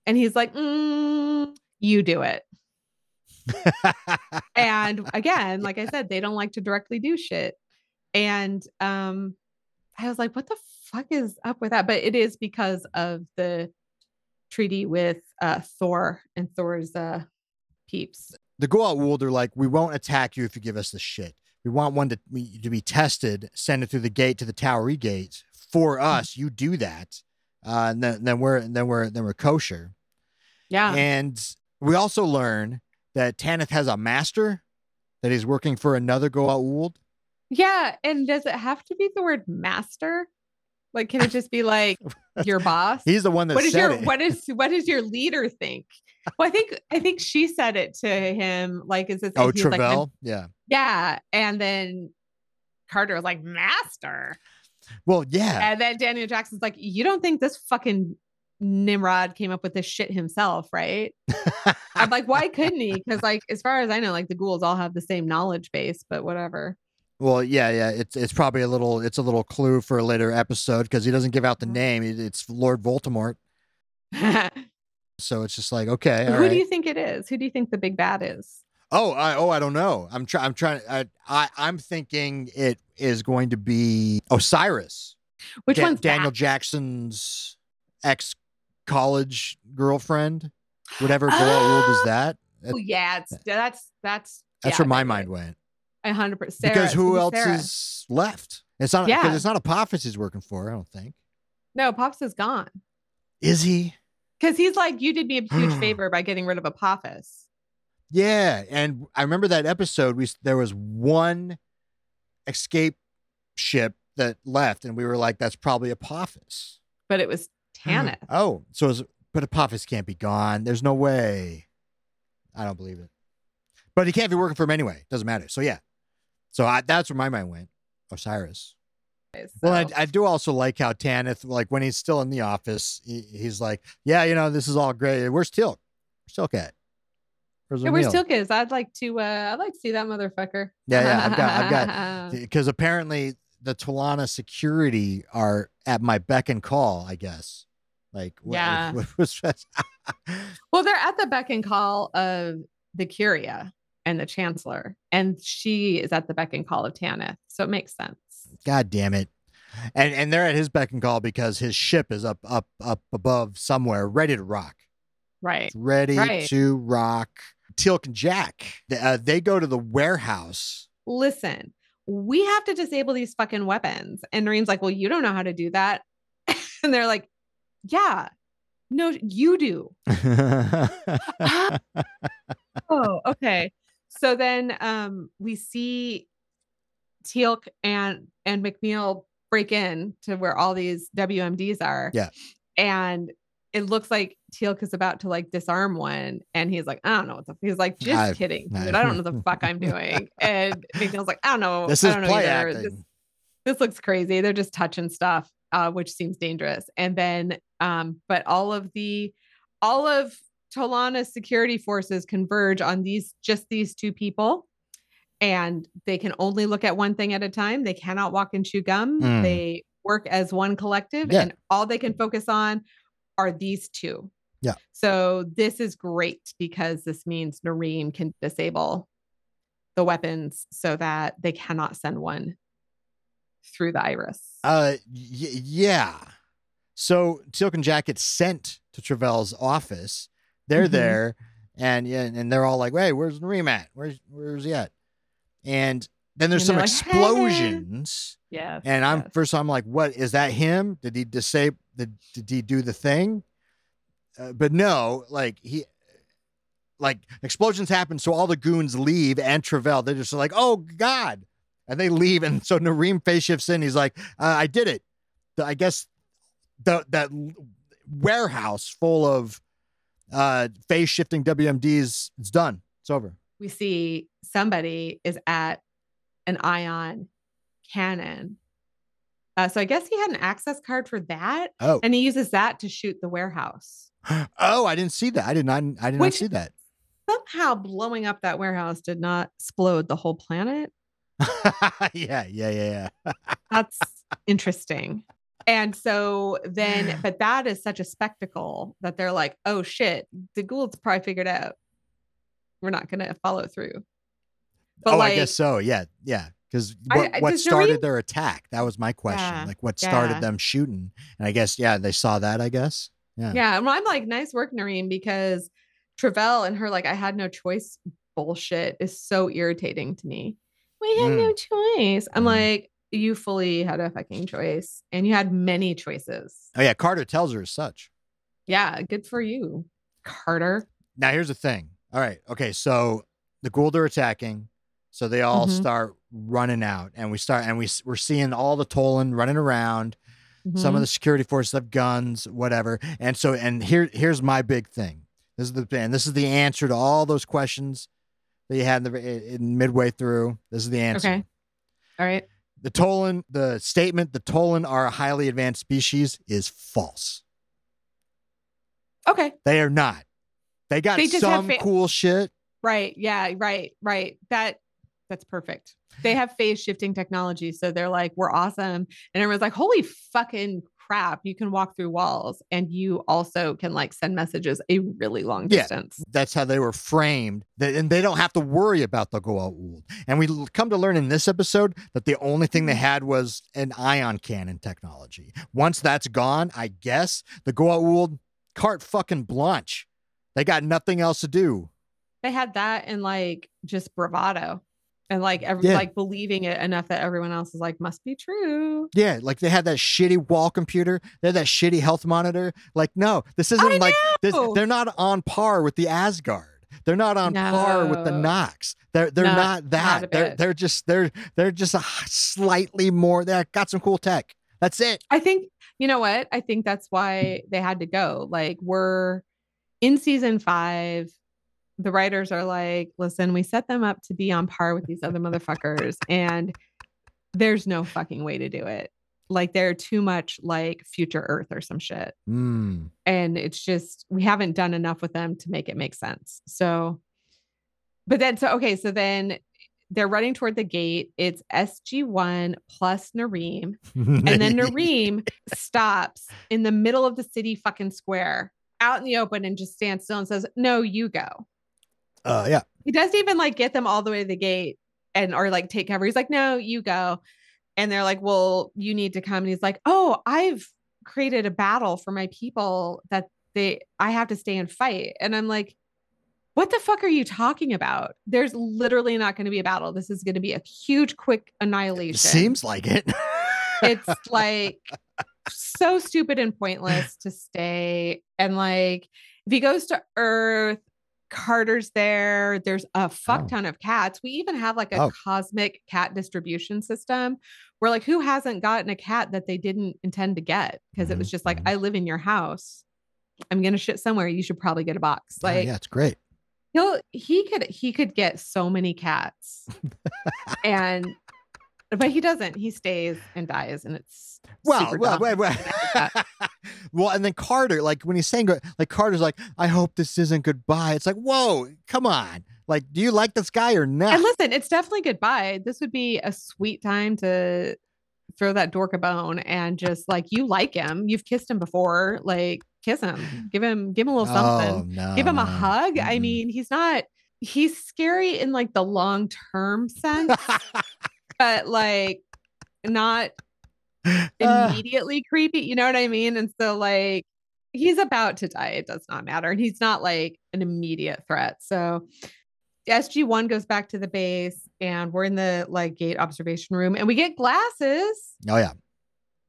And he's like, "Mm, you do it. [laughs] And again, like I said, they don't like to directly do shit. And um I was like, what the fuck is up with that? But it is because of the treaty with uh Thor and Thor's uh peeps. the Goa'uld are like, we won't attack you if you give us the shit. We want one to, to be tested, send it through the gate to the Tauri gate for Hmm. us. You do that. Uh, then, then we're, then we're, then we're kosher. Yeah. And we also learn that Tanith has a master that he's working for another Goa'uld. Yeah. And does it have to be the word master? Like, can it just be like [laughs] your boss? He's the one that what is your it. what is what does your leader think? Well, I think I think she said it to him. Like, is it? oh, was like, Travell. yeah. yeah. And then Carter was like, master. Well, yeah. And then Daniel Jackson's like, you don't think this fucking Nimrod came up with this shit himself, right? I'm like, why couldn't he? Because like, as far as I know, like the ghouls all have the same knowledge base, but whatever. Well, yeah, yeah. It's it's probably a little it's a little clue for a later episode because he doesn't give out the Mhm. name. It's Lord Voldemort. [laughs] So it's just like okay, all do right. you think it is? Who do you think the big bad is? Oh, I oh I don't know. I'm trying. I'm trying. I, I I'm thinking it is going to be Osiris, Which Da- one's Daniel that? Jackson's ex college girlfriend. Whatever girl world is Oh, that? Oh yeah, it's that's that's That's yeah, where my mind went. A hundred percent. because who else Sarah. is left? It's not because Yeah. it's not Apophis he's working for. I don't think. No, Pops is gone Is he? because he's like, you did me a huge [sighs] favor by getting rid of Apophis. Yeah, and I remember that episode. We there was one escape ship that left, and we were like, "That's probably Apophis." but it was hmm. Tanith. Oh, so it's, but Apophis can't be gone. There's no way. I don't believe it. But he can't be working for him anyway. Doesn't matter. So yeah. So I, that's where my mind went. Osiris. Well, I, I do also like how Tanith, like when he's still in the office, he, he's like, "Yeah, you know, this is all great. Where's Tilk? Where's Tilk at? Where's O'Neill?" Tilk is? I'd like to. uh I'd like to see that motherfucker. Yeah, yeah. I've got, I've got, [laughs] because apparently the Tolana security are at my beck and call. I guess. Like, what- [laughs] Yeah. what [laughs] well, they're at the beck and call of the Curia and the Chancellor, and she is at the beck and call of Tanith. So it makes sense. God damn it! And and they're at his beck and call because his ship is up up up above somewhere, ready to rock. Right. It's ready Right. to rock. Tilk and Jack, they, uh, they go to the warehouse. Listen, we have to disable these fucking weapons. And Narim's like, well, you don't know how to do that. [laughs] and they're like, yeah, no, you do. [laughs] oh, okay. So then um we see Teal'c and and McNeil break in to where all these WMDs are. Yeah. And it looks like Teal'c is about to like disarm one, and he's like, I don't know what the he's like, just I- kidding, I- dude. I don't know what the fuck I'm [laughs] doing. And McNeil's like, I don't know. This I is don't know either. This, this looks crazy. They're just touching stuff, uh, which seems dangerous. And then, um, but all of the, all of Tolana's security forces converge on these, just these two people. And they can only look at one thing at a time. They cannot walk and chew gum. Mm. They work as one collective, Yeah. and all they can focus on are these two. Yeah. So this is great because this means Narim can disable the weapons so that they cannot send one through the iris. Uh, y- yeah. So Teal'c and Jack get sent to Travell's office. They're Mhm. there, and yeah, and they're all like, "Hey, where's Narim at? Where's where's he at?" And then there's And some like, "Hey." explosions, yes. and I'm yes. first I'm like, "What is that? Him? Did he disable? Did, did he do the thing?" Uh, but no, like he. Like explosions happen, so all the goons leave, and Travell. They're just like, "Oh God!" and they leave. And so Narim face shifts in. He's like, uh, "I did it." The, I guess the that warehouse full of uh phase shifting WMDs it's done. It's over. we see somebody is at an ion cannon. Uh, so I guess he had an access card for that, Oh, and he uses that to shoot the warehouse. [gasps] oh, I didn't see that. I did not. I did not see that. Somehow blowing up that warehouse did not explode the whole planet. [laughs] yeah, yeah, yeah, yeah. [laughs] That's interesting. And so then, [sighs] but that is such a spectacle that they're like, oh shit, the Goa'ulds probably figured out we're not going to follow through. But oh, like, I guess so. Yeah, yeah. Because what, I- what started their attack? That was my question. Yeah, Like, what started yeah. them shooting? And I guess, yeah, they saw that. I guess. Yeah. Yeah. Well, I'm like, nice work, Narim, because Travell and her, like, I had no choice bullshit is so irritating to me. We had no choice. I'm Mm. like, you fully had a fucking choice and you had many choices. Oh yeah, Carter tells her as such. Yeah. Good for you, Carter. Now here's the thing. All right. Okay. So the Goa'uld are attacking. So they all Mhm. start running out, and we start, and we we're seeing all the Tolan running around. Some Mhm. of the security forces have guns, whatever. And so, and here, here's my big thing. This is the and this is the answer to all those questions that you had in the in midway through. This is the answer. Okay. All right. The Tolan, the statement, the Tolan are a highly advanced species is false. Okay. They are not. They got They some fa- cool shit. Right. Yeah. Right. Right. That that's perfect. They have phase shifting technology. So they're like, we're awesome. And everyone's like, holy fucking crap. You can walk through walls and you also can like send messages a really long distance. Yeah. That's how they were framed. And they don't have to worry about the Goa'uld. And we come to learn in this episode that the only thing Mm-hmm. they had was an ion cannon technology. Once that's gone, I guess the Goa'uld cart fucking blanche. They got nothing else to do. They had that and like just bravado and like every Yeah. like believing it enough that everyone else is like, must be true. Yeah, like they had that shitty wall computer. They had that shitty health monitor. Like, no, this isn't I like this. They're not on par with the Asgard. They're not on par with the No. Nox. They're they're Not- not, not that. a they're they're just they're they're just a slightly more. They got some cool tech. That's it. I think you know what? I think that's why they had to go. Like we're in season five. The writers are like, listen, we set them up to be on par with these other motherfuckers, and there's no fucking way to do it. Like they're too much like future Earth or some shit. Mm. And it's just we haven't done enough with them to make it make sense. So, but then so okay, so then they're running toward the gate. It's SG1 plus Narim. And then [laughs] Narim stops in the middle of the city fucking square out in the open and just stands still and says, No, you go. Uh, yeah. He doesn't even like get them all the way to the gate and or like take cover. He's like, No, you go. And they're like, Well, you need to come. And he's like, Oh, I've created a battle for my people that they I have to stay and fight. And I'm like, what the fuck are you talking about? There's literally not going to be a battle. This is going to be a huge, quick annihilation It Seems like it. [laughs] it's like so stupid and pointless to stay and like if he goes to earth Carter's there. There's a fuck Oh. ton of cats. We even have like a Oh. cosmic cat distribution system where like who hasn't gotten a cat that they didn't intend to get because it was just like. I mm-hmm. live in your house. I'm gonna shit somewhere. You should probably get a box. Yeah, Like yeah, it's great. he'll he could he could get so many cats [laughs] and but he doesn't. He stays and dies and it's Well, well, wait, wait. [laughs] well, and then Carter, like when he's saying, like Carter's like, I hope this isn't goodbye. It's like, whoa, come on. Like, do you like this guy or not? And listen, it's definitely goodbye. This would be a sweet time to throw that dork a bone and just like you like him. You've kissed him before. Like kiss him. Give him give him a little oh, something. Oh, no, give him a hug. I Mm-mm. mean, he's not he's scary in like the long term sense, [laughs] but like not Ah, [sighs] immediately creepy. You know what I mean? And so like he's about to die. It does not matter. And he's not like an immediate threat. So SG1 goes back to the base and we're in the like gate observation room and we get glasses, oh yeah.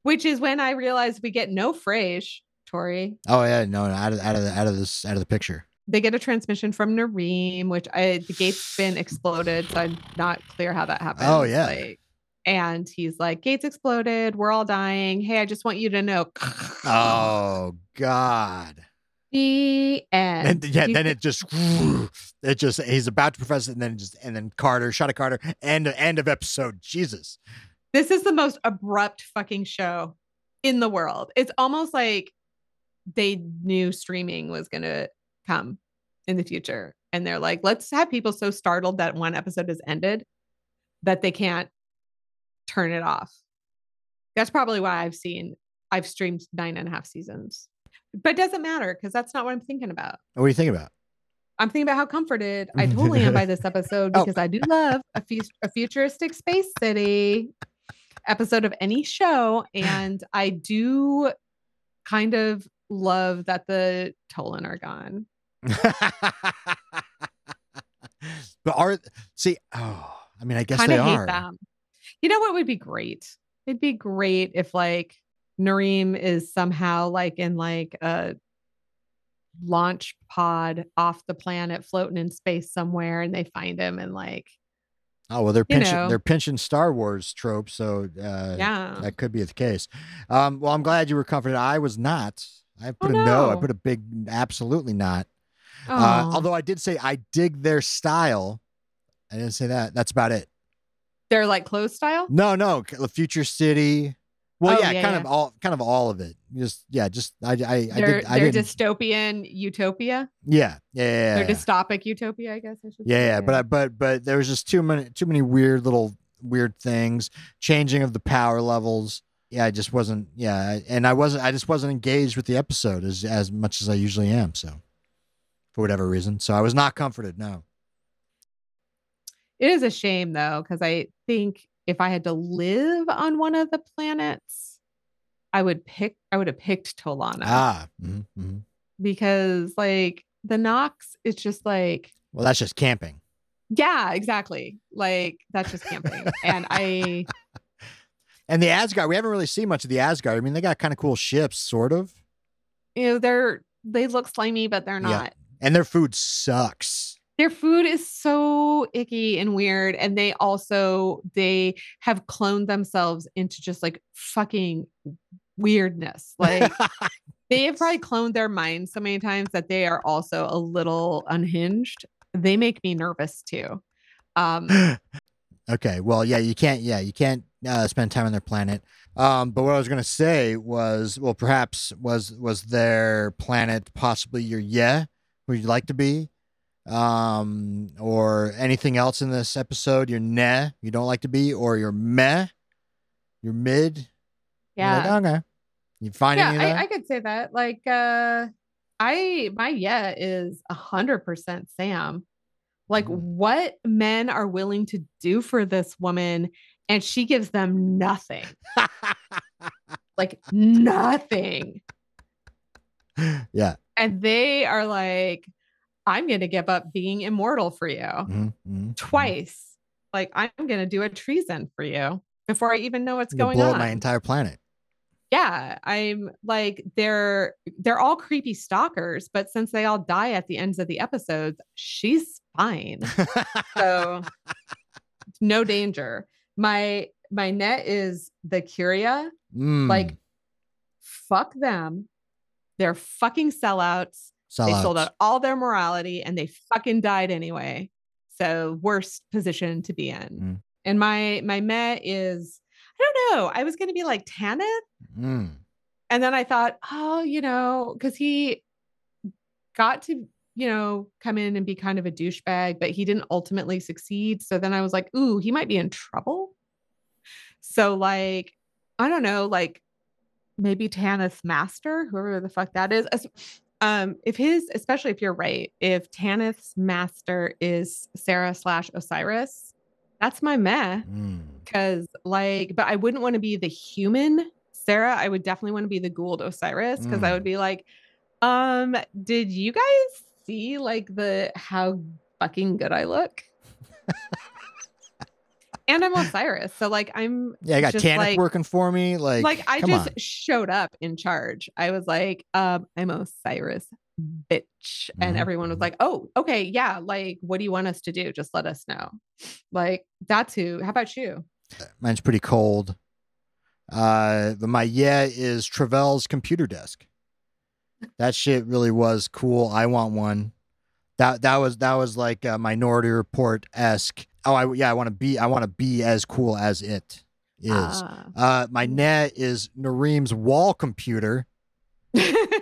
which is when I realized we get no Frage, Tori. Oh yeah. No, no, out of out of the, out of this out of the picture. They get a transmission from Narim, which I the gate's been exploded, so I'm not clear how that happened. Oh, yeah. Like, and he's like, gates exploded, we're all dying. Hey, I just want you to know. Oh God. The end. And yeah, then it just it just he's about to profess it, and then just and then Carter, shot at Carter, end end of episode. Jesus. this is the most abrupt fucking show in the world. It's almost like they knew streaming was going to come in the future. And they're like, let's have people so startled that one episode has ended that they can't turn it off. That's probably why I've seen, I've streamed nine and a half seasons. But it doesn't matter because that's not what I'm thinking about. What are you thinking about? I'm thinking about how comforted I totally am by this [laughs] episode Oh. because I do love a, fu- a futuristic space city episode of any show. And I do kind of love that the Tolan are gone. But are see? Oh, I mean, I guess Kind they of hate are. them. You know what would be great? It'd be great if like Narim is somehow like in like a launch pod off the planet floating in space somewhere and they find him and like Oh well, they're pinching know. they're pinching Star Wars tropes, so uh, yeah that could be the case. Um, well, I'm glad you were comforted. I was not. I put a no. I Oh, put a big absolutely not. Uh, although I did say I dig their style. I didn't say that. That's about it. they're like clothes style No, no, the future city. Well, Oh, yeah, yeah, kind yeah. of all, kind of all of it. Just yeah, just I, I, I they're did, I they're dystopian utopia yeah, yeah, yeah, they're dystopic utopia i guess i should Yeah, say. yeah, but I, but but there was just too many too many weird little weird things, changing of the power levels. Yeah, I just wasn't. Yeah, and I wasn't. I just wasn't engaged with the episode as as much as I usually am. So, for whatever reason, so I was not comforted. No. it is a shame though because i think if i had to live on one of the planets i would pick i would have picked tolana Ah. mhm, mhm. because like the nox it's just like Well, that's just camping. yeah exactly like that's just camping and i [laughs] And the Asgard, we haven't really seen much of the Asgard. I mean, they got kind of cool ships, sort of, you know they're they look slimy but they're not and their food sucks. their food is so icky and weird and they also they have cloned themselves into just like fucking weirdness [laughs] like they have probably cloned their minds so many times that they are also a little unhinged they make me nervous too um [gasps] okay, well, yeah, you can't. Yeah, you can't uh, spend time on their planet. Um, but what I was gonna say was, well, perhaps was was their planet possibly your yeah, who you'd like to be, um, or anything else in this episode? you're nah, you don't like to be, or your meh, your mid. You're like, yeah okay. You find yeah any of that? I, I could say that like uh i my yeah is a hundred percent sam like Mm. what men are willing to do for this woman and she gives them nothing [laughs] like nothing yeah. And they are like i'm gonna give up being immortal for you Mhm, mhm, twice like i'm gonna do a treason for you before i even know what's going blow on up my entire planet. Yeah, I'm like they're they're all creepy stalkers, but since they all die at the ends of the episodes, she's fine. [laughs] So no danger. My my net is the Curia. Mm, Like, fuck them. They're fucking sellouts. They sold out all their morality and they fucking died anyway. So worst position to be in. Mm. And my my Met is I don't know. I was gonna be like Tanith, Mm. and then I thought, oh, you know, because he got to you know come in and be kind of a douchebag, but he didn't ultimately succeed. So then I was like, ooh, he might be in trouble. So like, I don't know, like maybe Tanith's master, whoever the fuck that is. Um, if his, especially if you're right, if Tanith's master is Sarah slash Osiris, that's my meh. Mm. Because like, but I wouldn't want to be the human Sarah. I would definitely want to be the Goa'uld Osiris because I Mm. would be like, um, did you guys see like the how fucking good I look? [laughs] and I'm Osiris, so like I'm Yeah, I got Tanith like- working for me. Like, like I just on. showed up in charge. I was like, um, I'm Osiris, bitch. And Mhm, everyone was mhm. like, oh, okay, yeah. Like, what do you want us to do? Just let us know. Like, that's who. How about you? Mine's pretty cold. Uh, but my yeah is Travell's computer desk. That shit really was cool. I want one. That that was that was like a Minority Report esque. Oh, I yeah, I want to be I want to be as cool as it is. Ah. Uh, my net is Narim's wall computer.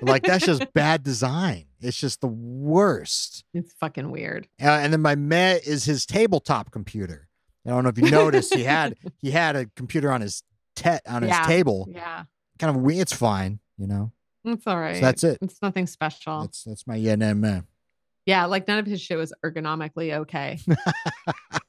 Like that's just [laughs] bad design. It's just the worst. it's fucking weird. Uh, and then my met is his tabletop computer. I don't know if you noticed he had [laughs] he had a computer on his te- on his table. Yeah. Kind of we it's fine, you know. It's all right. that's it. It's nothing special. That's that's my yeah no man. yeah, like none of his shit was ergonomically okay. [laughs]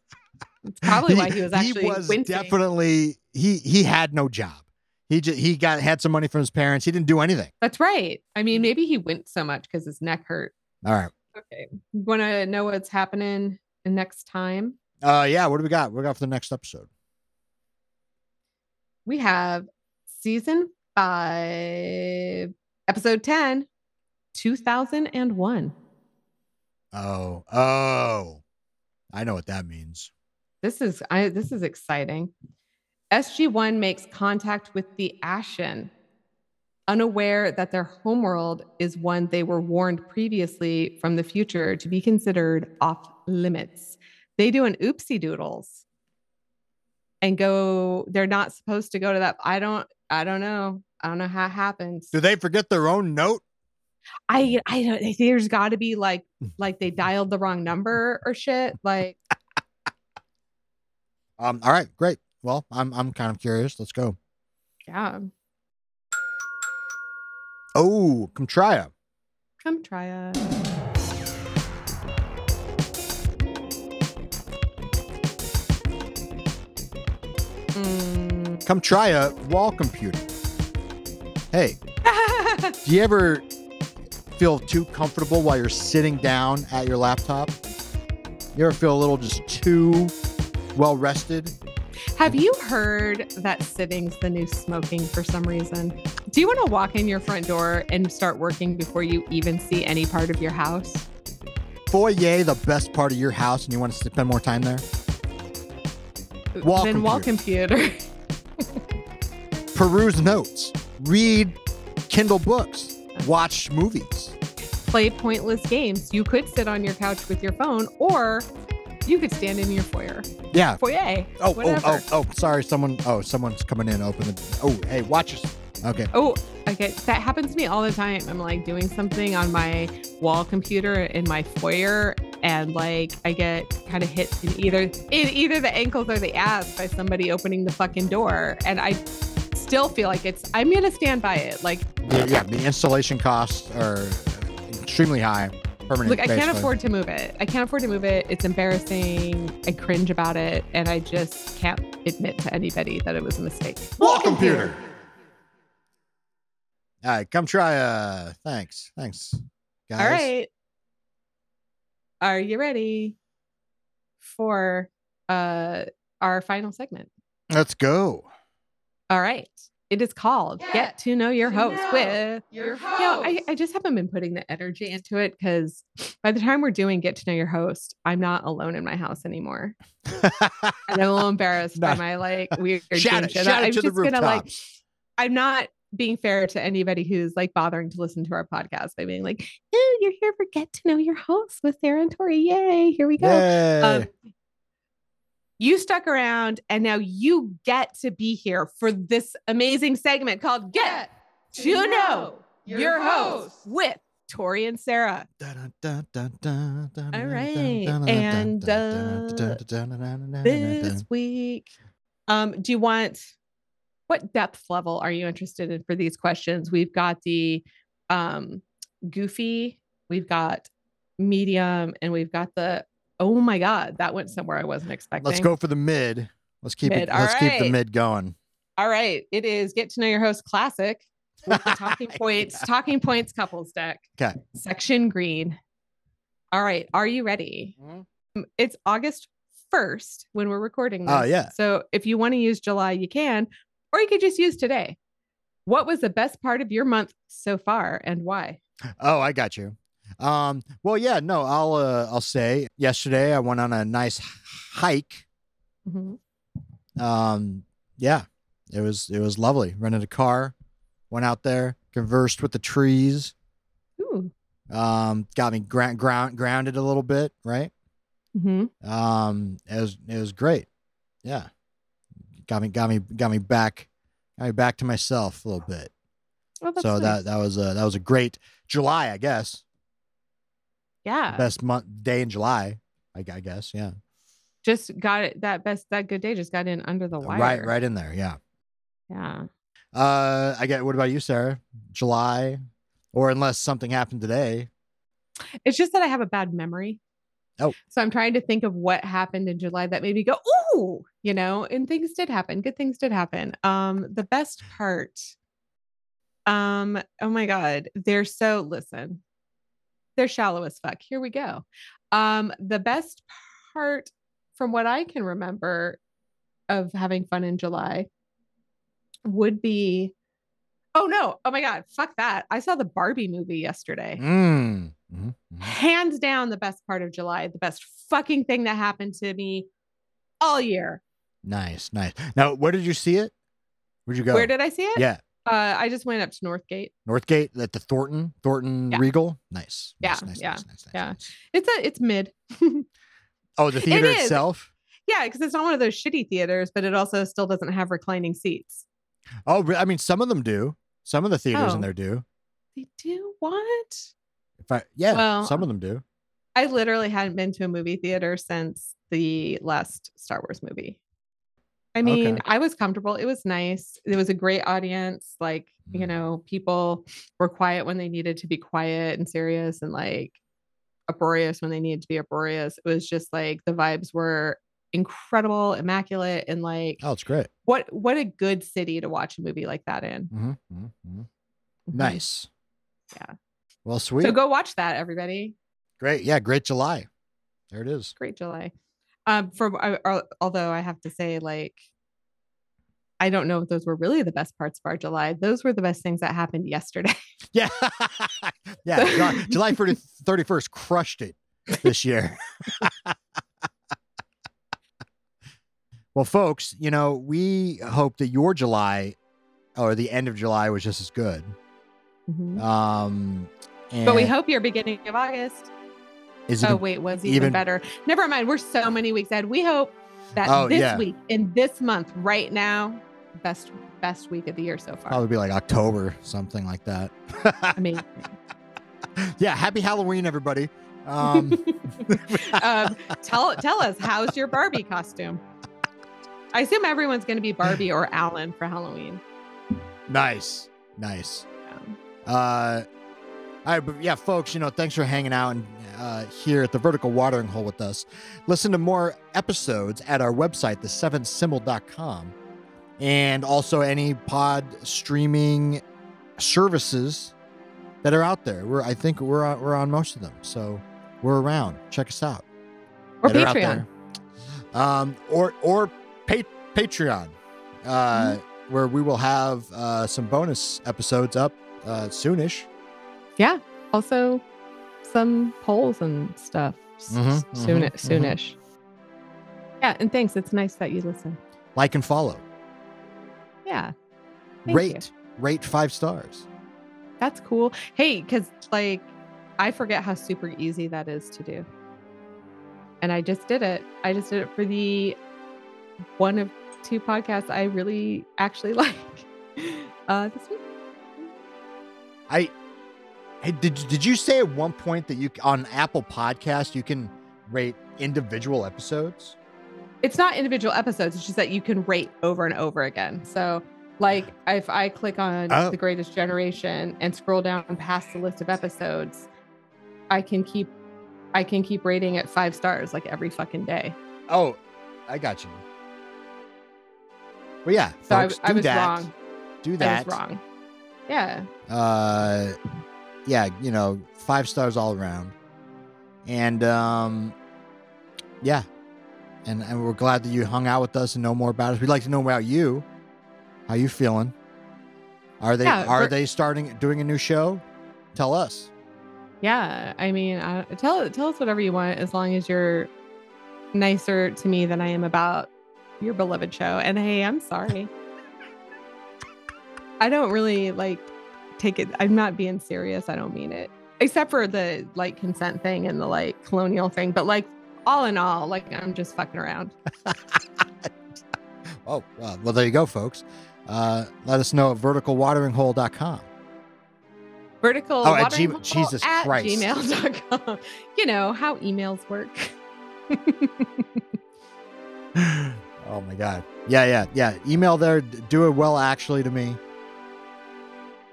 it's probably why he was actually he was wincing. definitely he he had no job. He just he got had some money from his parents. He didn't do anything. That's right. I mean, maybe he went so much because his neck hurt. All right. Okay. You want to know what's happening next time? Uh yeah, what do we got? What do we got for the next episode? We have season five, episode 10, 2001. Oh, oh. I know what that means. This is I this is exciting. SG1 makes contact with the Aschen, unaware that their homeworld is one they were warned previously from the future to be considered off limits. They do an oopsie doodles and go, they're not supposed to go to that. I don't, I don't know. I don't know how it happens. Do they forget their own note? I I don't there's gotta be like like they dialed the wrong number or shit. Like Um, all right, great. Well, I'm I'm kind of curious. Let's go. yeah, Oh, come try it. come try it. Mm. Come try a wall computer. Hey, [laughs] do you ever feel too comfortable while you're sitting down at your laptop? You ever feel a little just too well rested? Have you heard that sitting's the new smoking for some reason? Do you want to walk in your front door and start working before you even see any part of your house? Foyer, the best part of your house, and you want to spend more time there? Wall then wall computer. [laughs] Peruse notes, read Kindle books, watch movies. play pointless games. You could sit on your couch with your phone, or you could stand in your foyer. Yeah. Foyer. Oh, oh, oh, oh, sorry. Someone, oh, someone's coming in. Open the, oh, hey, watch us. Okay. Oh, okay. That happens to me all the time. I'm like doing something on my wall computer in my foyer, and like I get kind of hit in either in either the ankles or the ass by somebody opening the fucking door, and I still feel like it's. I'm gonna stand by it. Like, Yeah, yeah, the installation costs are extremely high. Permanent. look, I can't basically. afford to move it. I can't afford to move it. It's embarrassing. I cringe about it, and I just can't admit to anybody that it was a mistake. Wall computer. All right, come try. Uh, thanks, thanks, guys. All right. Are you ready for uh our final segment? let's go. All right. It is called Get, to Know Your to Host know with Your you know, I, I just haven't been putting the energy into it because by the time we're doing Get to Know Your Host, I'm not alone in my house anymore. And I'm a little embarrassed by my like weird shout dream it, shit. shout I'm it to the just gonna like. I'm not being fair to anybody who's like bothering to listen to our podcast by being like, oh, you're here for Get to Know Your Host with Sarah and Tori. Yay, here we go. Um, you stuck around and now you get to be here for this amazing segment called Get, to Know Your Host with Tori and Sarah. All All right, and, This week, um, do you want what depth level are you interested in for these questions? We've got the um, goofy, we've got medium, and we've got the oh my god, that went somewhere I wasn't expecting. Let's go for the mid. Let's keep Mid, it. all Let's keep the mid going. All right, it is get to know your host classic with the talking [laughs] points, talking points couples deck. 'Kay. Section green. All right, are you ready? Mhm. Um, It's August 1st when we're recording this. Oh, yeah. So if you want to use July, you can, or you could just use today. What was the best part of your month so far and why? Oh, I got you. Um, well, yeah, no, I'll uh, I'll say yesterday I went on a nice hike. Mhm. Um, yeah, it was it was lovely. Rented a car, went out there, conversed with the trees. Ooh. Um, got me ground ground grounded a little bit, right? hmm Um, it was it was great. Yeah, got me got me got me back got me back to myself a little bit. Oh, so nice. that that was a that was a great July, I guess. Yeah, Best month day in July, I, I guess. Yeah, just got it. That best, that good day just got in under the wire. right, right in there. Yeah. Yeah. Uh, I get. What about you, Sarah? July, or unless something happened today. It's just that I have a bad memory. Oh. So I'm trying to think of what happened in July that made me go, ooh, you know, and things did happen. Good things did happen. Um, the best part, um, oh my God, they're so listen, they're shallow as fuck. Here we go. Um, the best part from what I can remember of having fun in July would be oh no, oh my God, fuck that. I saw the Barbie movie yesterday Mm. Mhm, mhm. hands down the best part of July, the best fucking thing that happened to me all year. Nice, nice. Now, where did you see it? Where'd you go? Where did I see it? Yeah, Uh, I just went up to Northgate. Northgate at the Thornton Thornton Yeah. Regal. Nice. Yeah, nice, nice, yeah, nice, nice, yeah. It's a it's mid. [laughs] Oh, the theater is. itself. yeah, because it's not one of those shitty theaters, but it also still doesn't have reclining seats. Oh, I mean, some of them do. Some of the theaters in Oh. there do. They do what? If I, yeah, Well, some of them do. I literally hadn't been to a movie theater since the last Star Wars movie. I mean, Okay. I was comfortable. It was nice. It was a great audience. Like, you Mm. know, people were quiet when they needed to be quiet and serious and like uproarious when they needed to be uproarious. It was just like the vibes were incredible, immaculate, and like Oh, it's great. what what a good city to watch a movie like that in. hmm hmm Mhm. Nice. Yeah. Well, sweet. So go watch that, everybody. Great. Yeah, great July. There it is. great July. Um, for I- al- although I have to say, like, I don't know if those were really the best parts of our July. Those were the best things that happened yesterday. [laughs] Yeah. yeah. July, [laughs] July 31st crushed it this year. [laughs] well, folks, you know, we hope that your July or the end of July was just as good. Um, But we and hope your beginning of August. Is Oh wait, was even, even- better. Never mind. We're so many weeks ahead. We hope that Oh, this yeah. week, in this month, right now, best best week of the year so far. probably be like October, something like that. Amazing. [laughs] yeah. Happy Halloween, everybody. Um, [laughs] um, tell tell us how's your Barbie costume? I assume everyone's going to be Barbie or Alan for Halloween. nice. Nice. Um, Uh, all right, but yeah, folks, you know, thanks for hanging out and uh, here at the Vertical Watering Hole with us. Listen to more episodes at our website, the7symbol.com, and also any pod streaming services that are out there. We're, I think we're on, we're on most of them, so we're around. Check us out. or that Patreon. um, or or pa- Patreon. Uh, where we will have uh, some bonus episodes up uh, soonish. Yeah. Also, some polls and stuff s- Mhm, soon, mhm, mhm. soonish. Yeah, and thanks. It's nice that you listen. Like and follow. Yeah. Thank you. rate, rate five stars. That's cool. Hey, because like I forget how super easy that is to do. And I just did it. I just did it for the one of two podcasts I really actually [laughs] like uh this week. I hey, did did you say at one point that you on Apple Podcast you can rate individual episodes? It's not individual episodes, it's just that you can rate over and over again. So like [sighs] if I click on Oh. the greatest generation and scroll down past the list of episodes, I can keep I can keep rating it five stars like every fucking day. Oh, I got you. Well, yeah, So I, folks, I do was that. wrong. Do I that. was wrong. Yeah. Uh, yeah, you know, five stars all around, and um, yeah, and and we're glad that you hung out with us and know more about us. We'd like to know about you. How you feeling? Are they Yeah, are they starting doing a new show? Tell us. Yeah. I mean, uh, tell tell us whatever you want as long as you're nicer to me than I am about your beloved show. And hey, I'm sorry. [laughs] I don't really like take it. I'm not being serious. I don't mean it. Except for the like consent thing and the like colonial thing. But like all in all, like I'm just fucking around. [laughs] Oh, well, well there you go, folks. Uh, let us know at verticalwateringhole.com. Vertical Oh, at hole Jesus at Christ. gmail.com. [laughs] You know how emails work. [laughs] oh my god. Yeah, yeah, yeah. Email there. Do it well, actually, to me.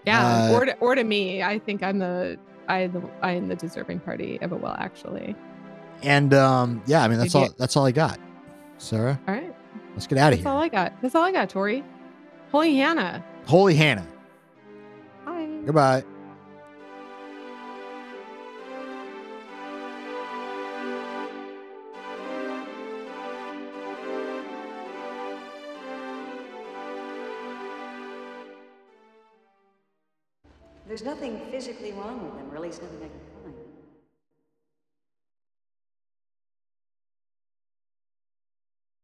Yeah, Uh, or to, or to me, I think I'm the I the I am the deserving party of it. Well, actually, And um, yeah, I mean that's all. That's all I got. Sarah, all right, let's get out of here. that's all. I got. That's all I got, Tori. Holy Hannah. Holy Hannah. Bye. Goodbye. There's nothing physically wrong with them, really. It's nothing I can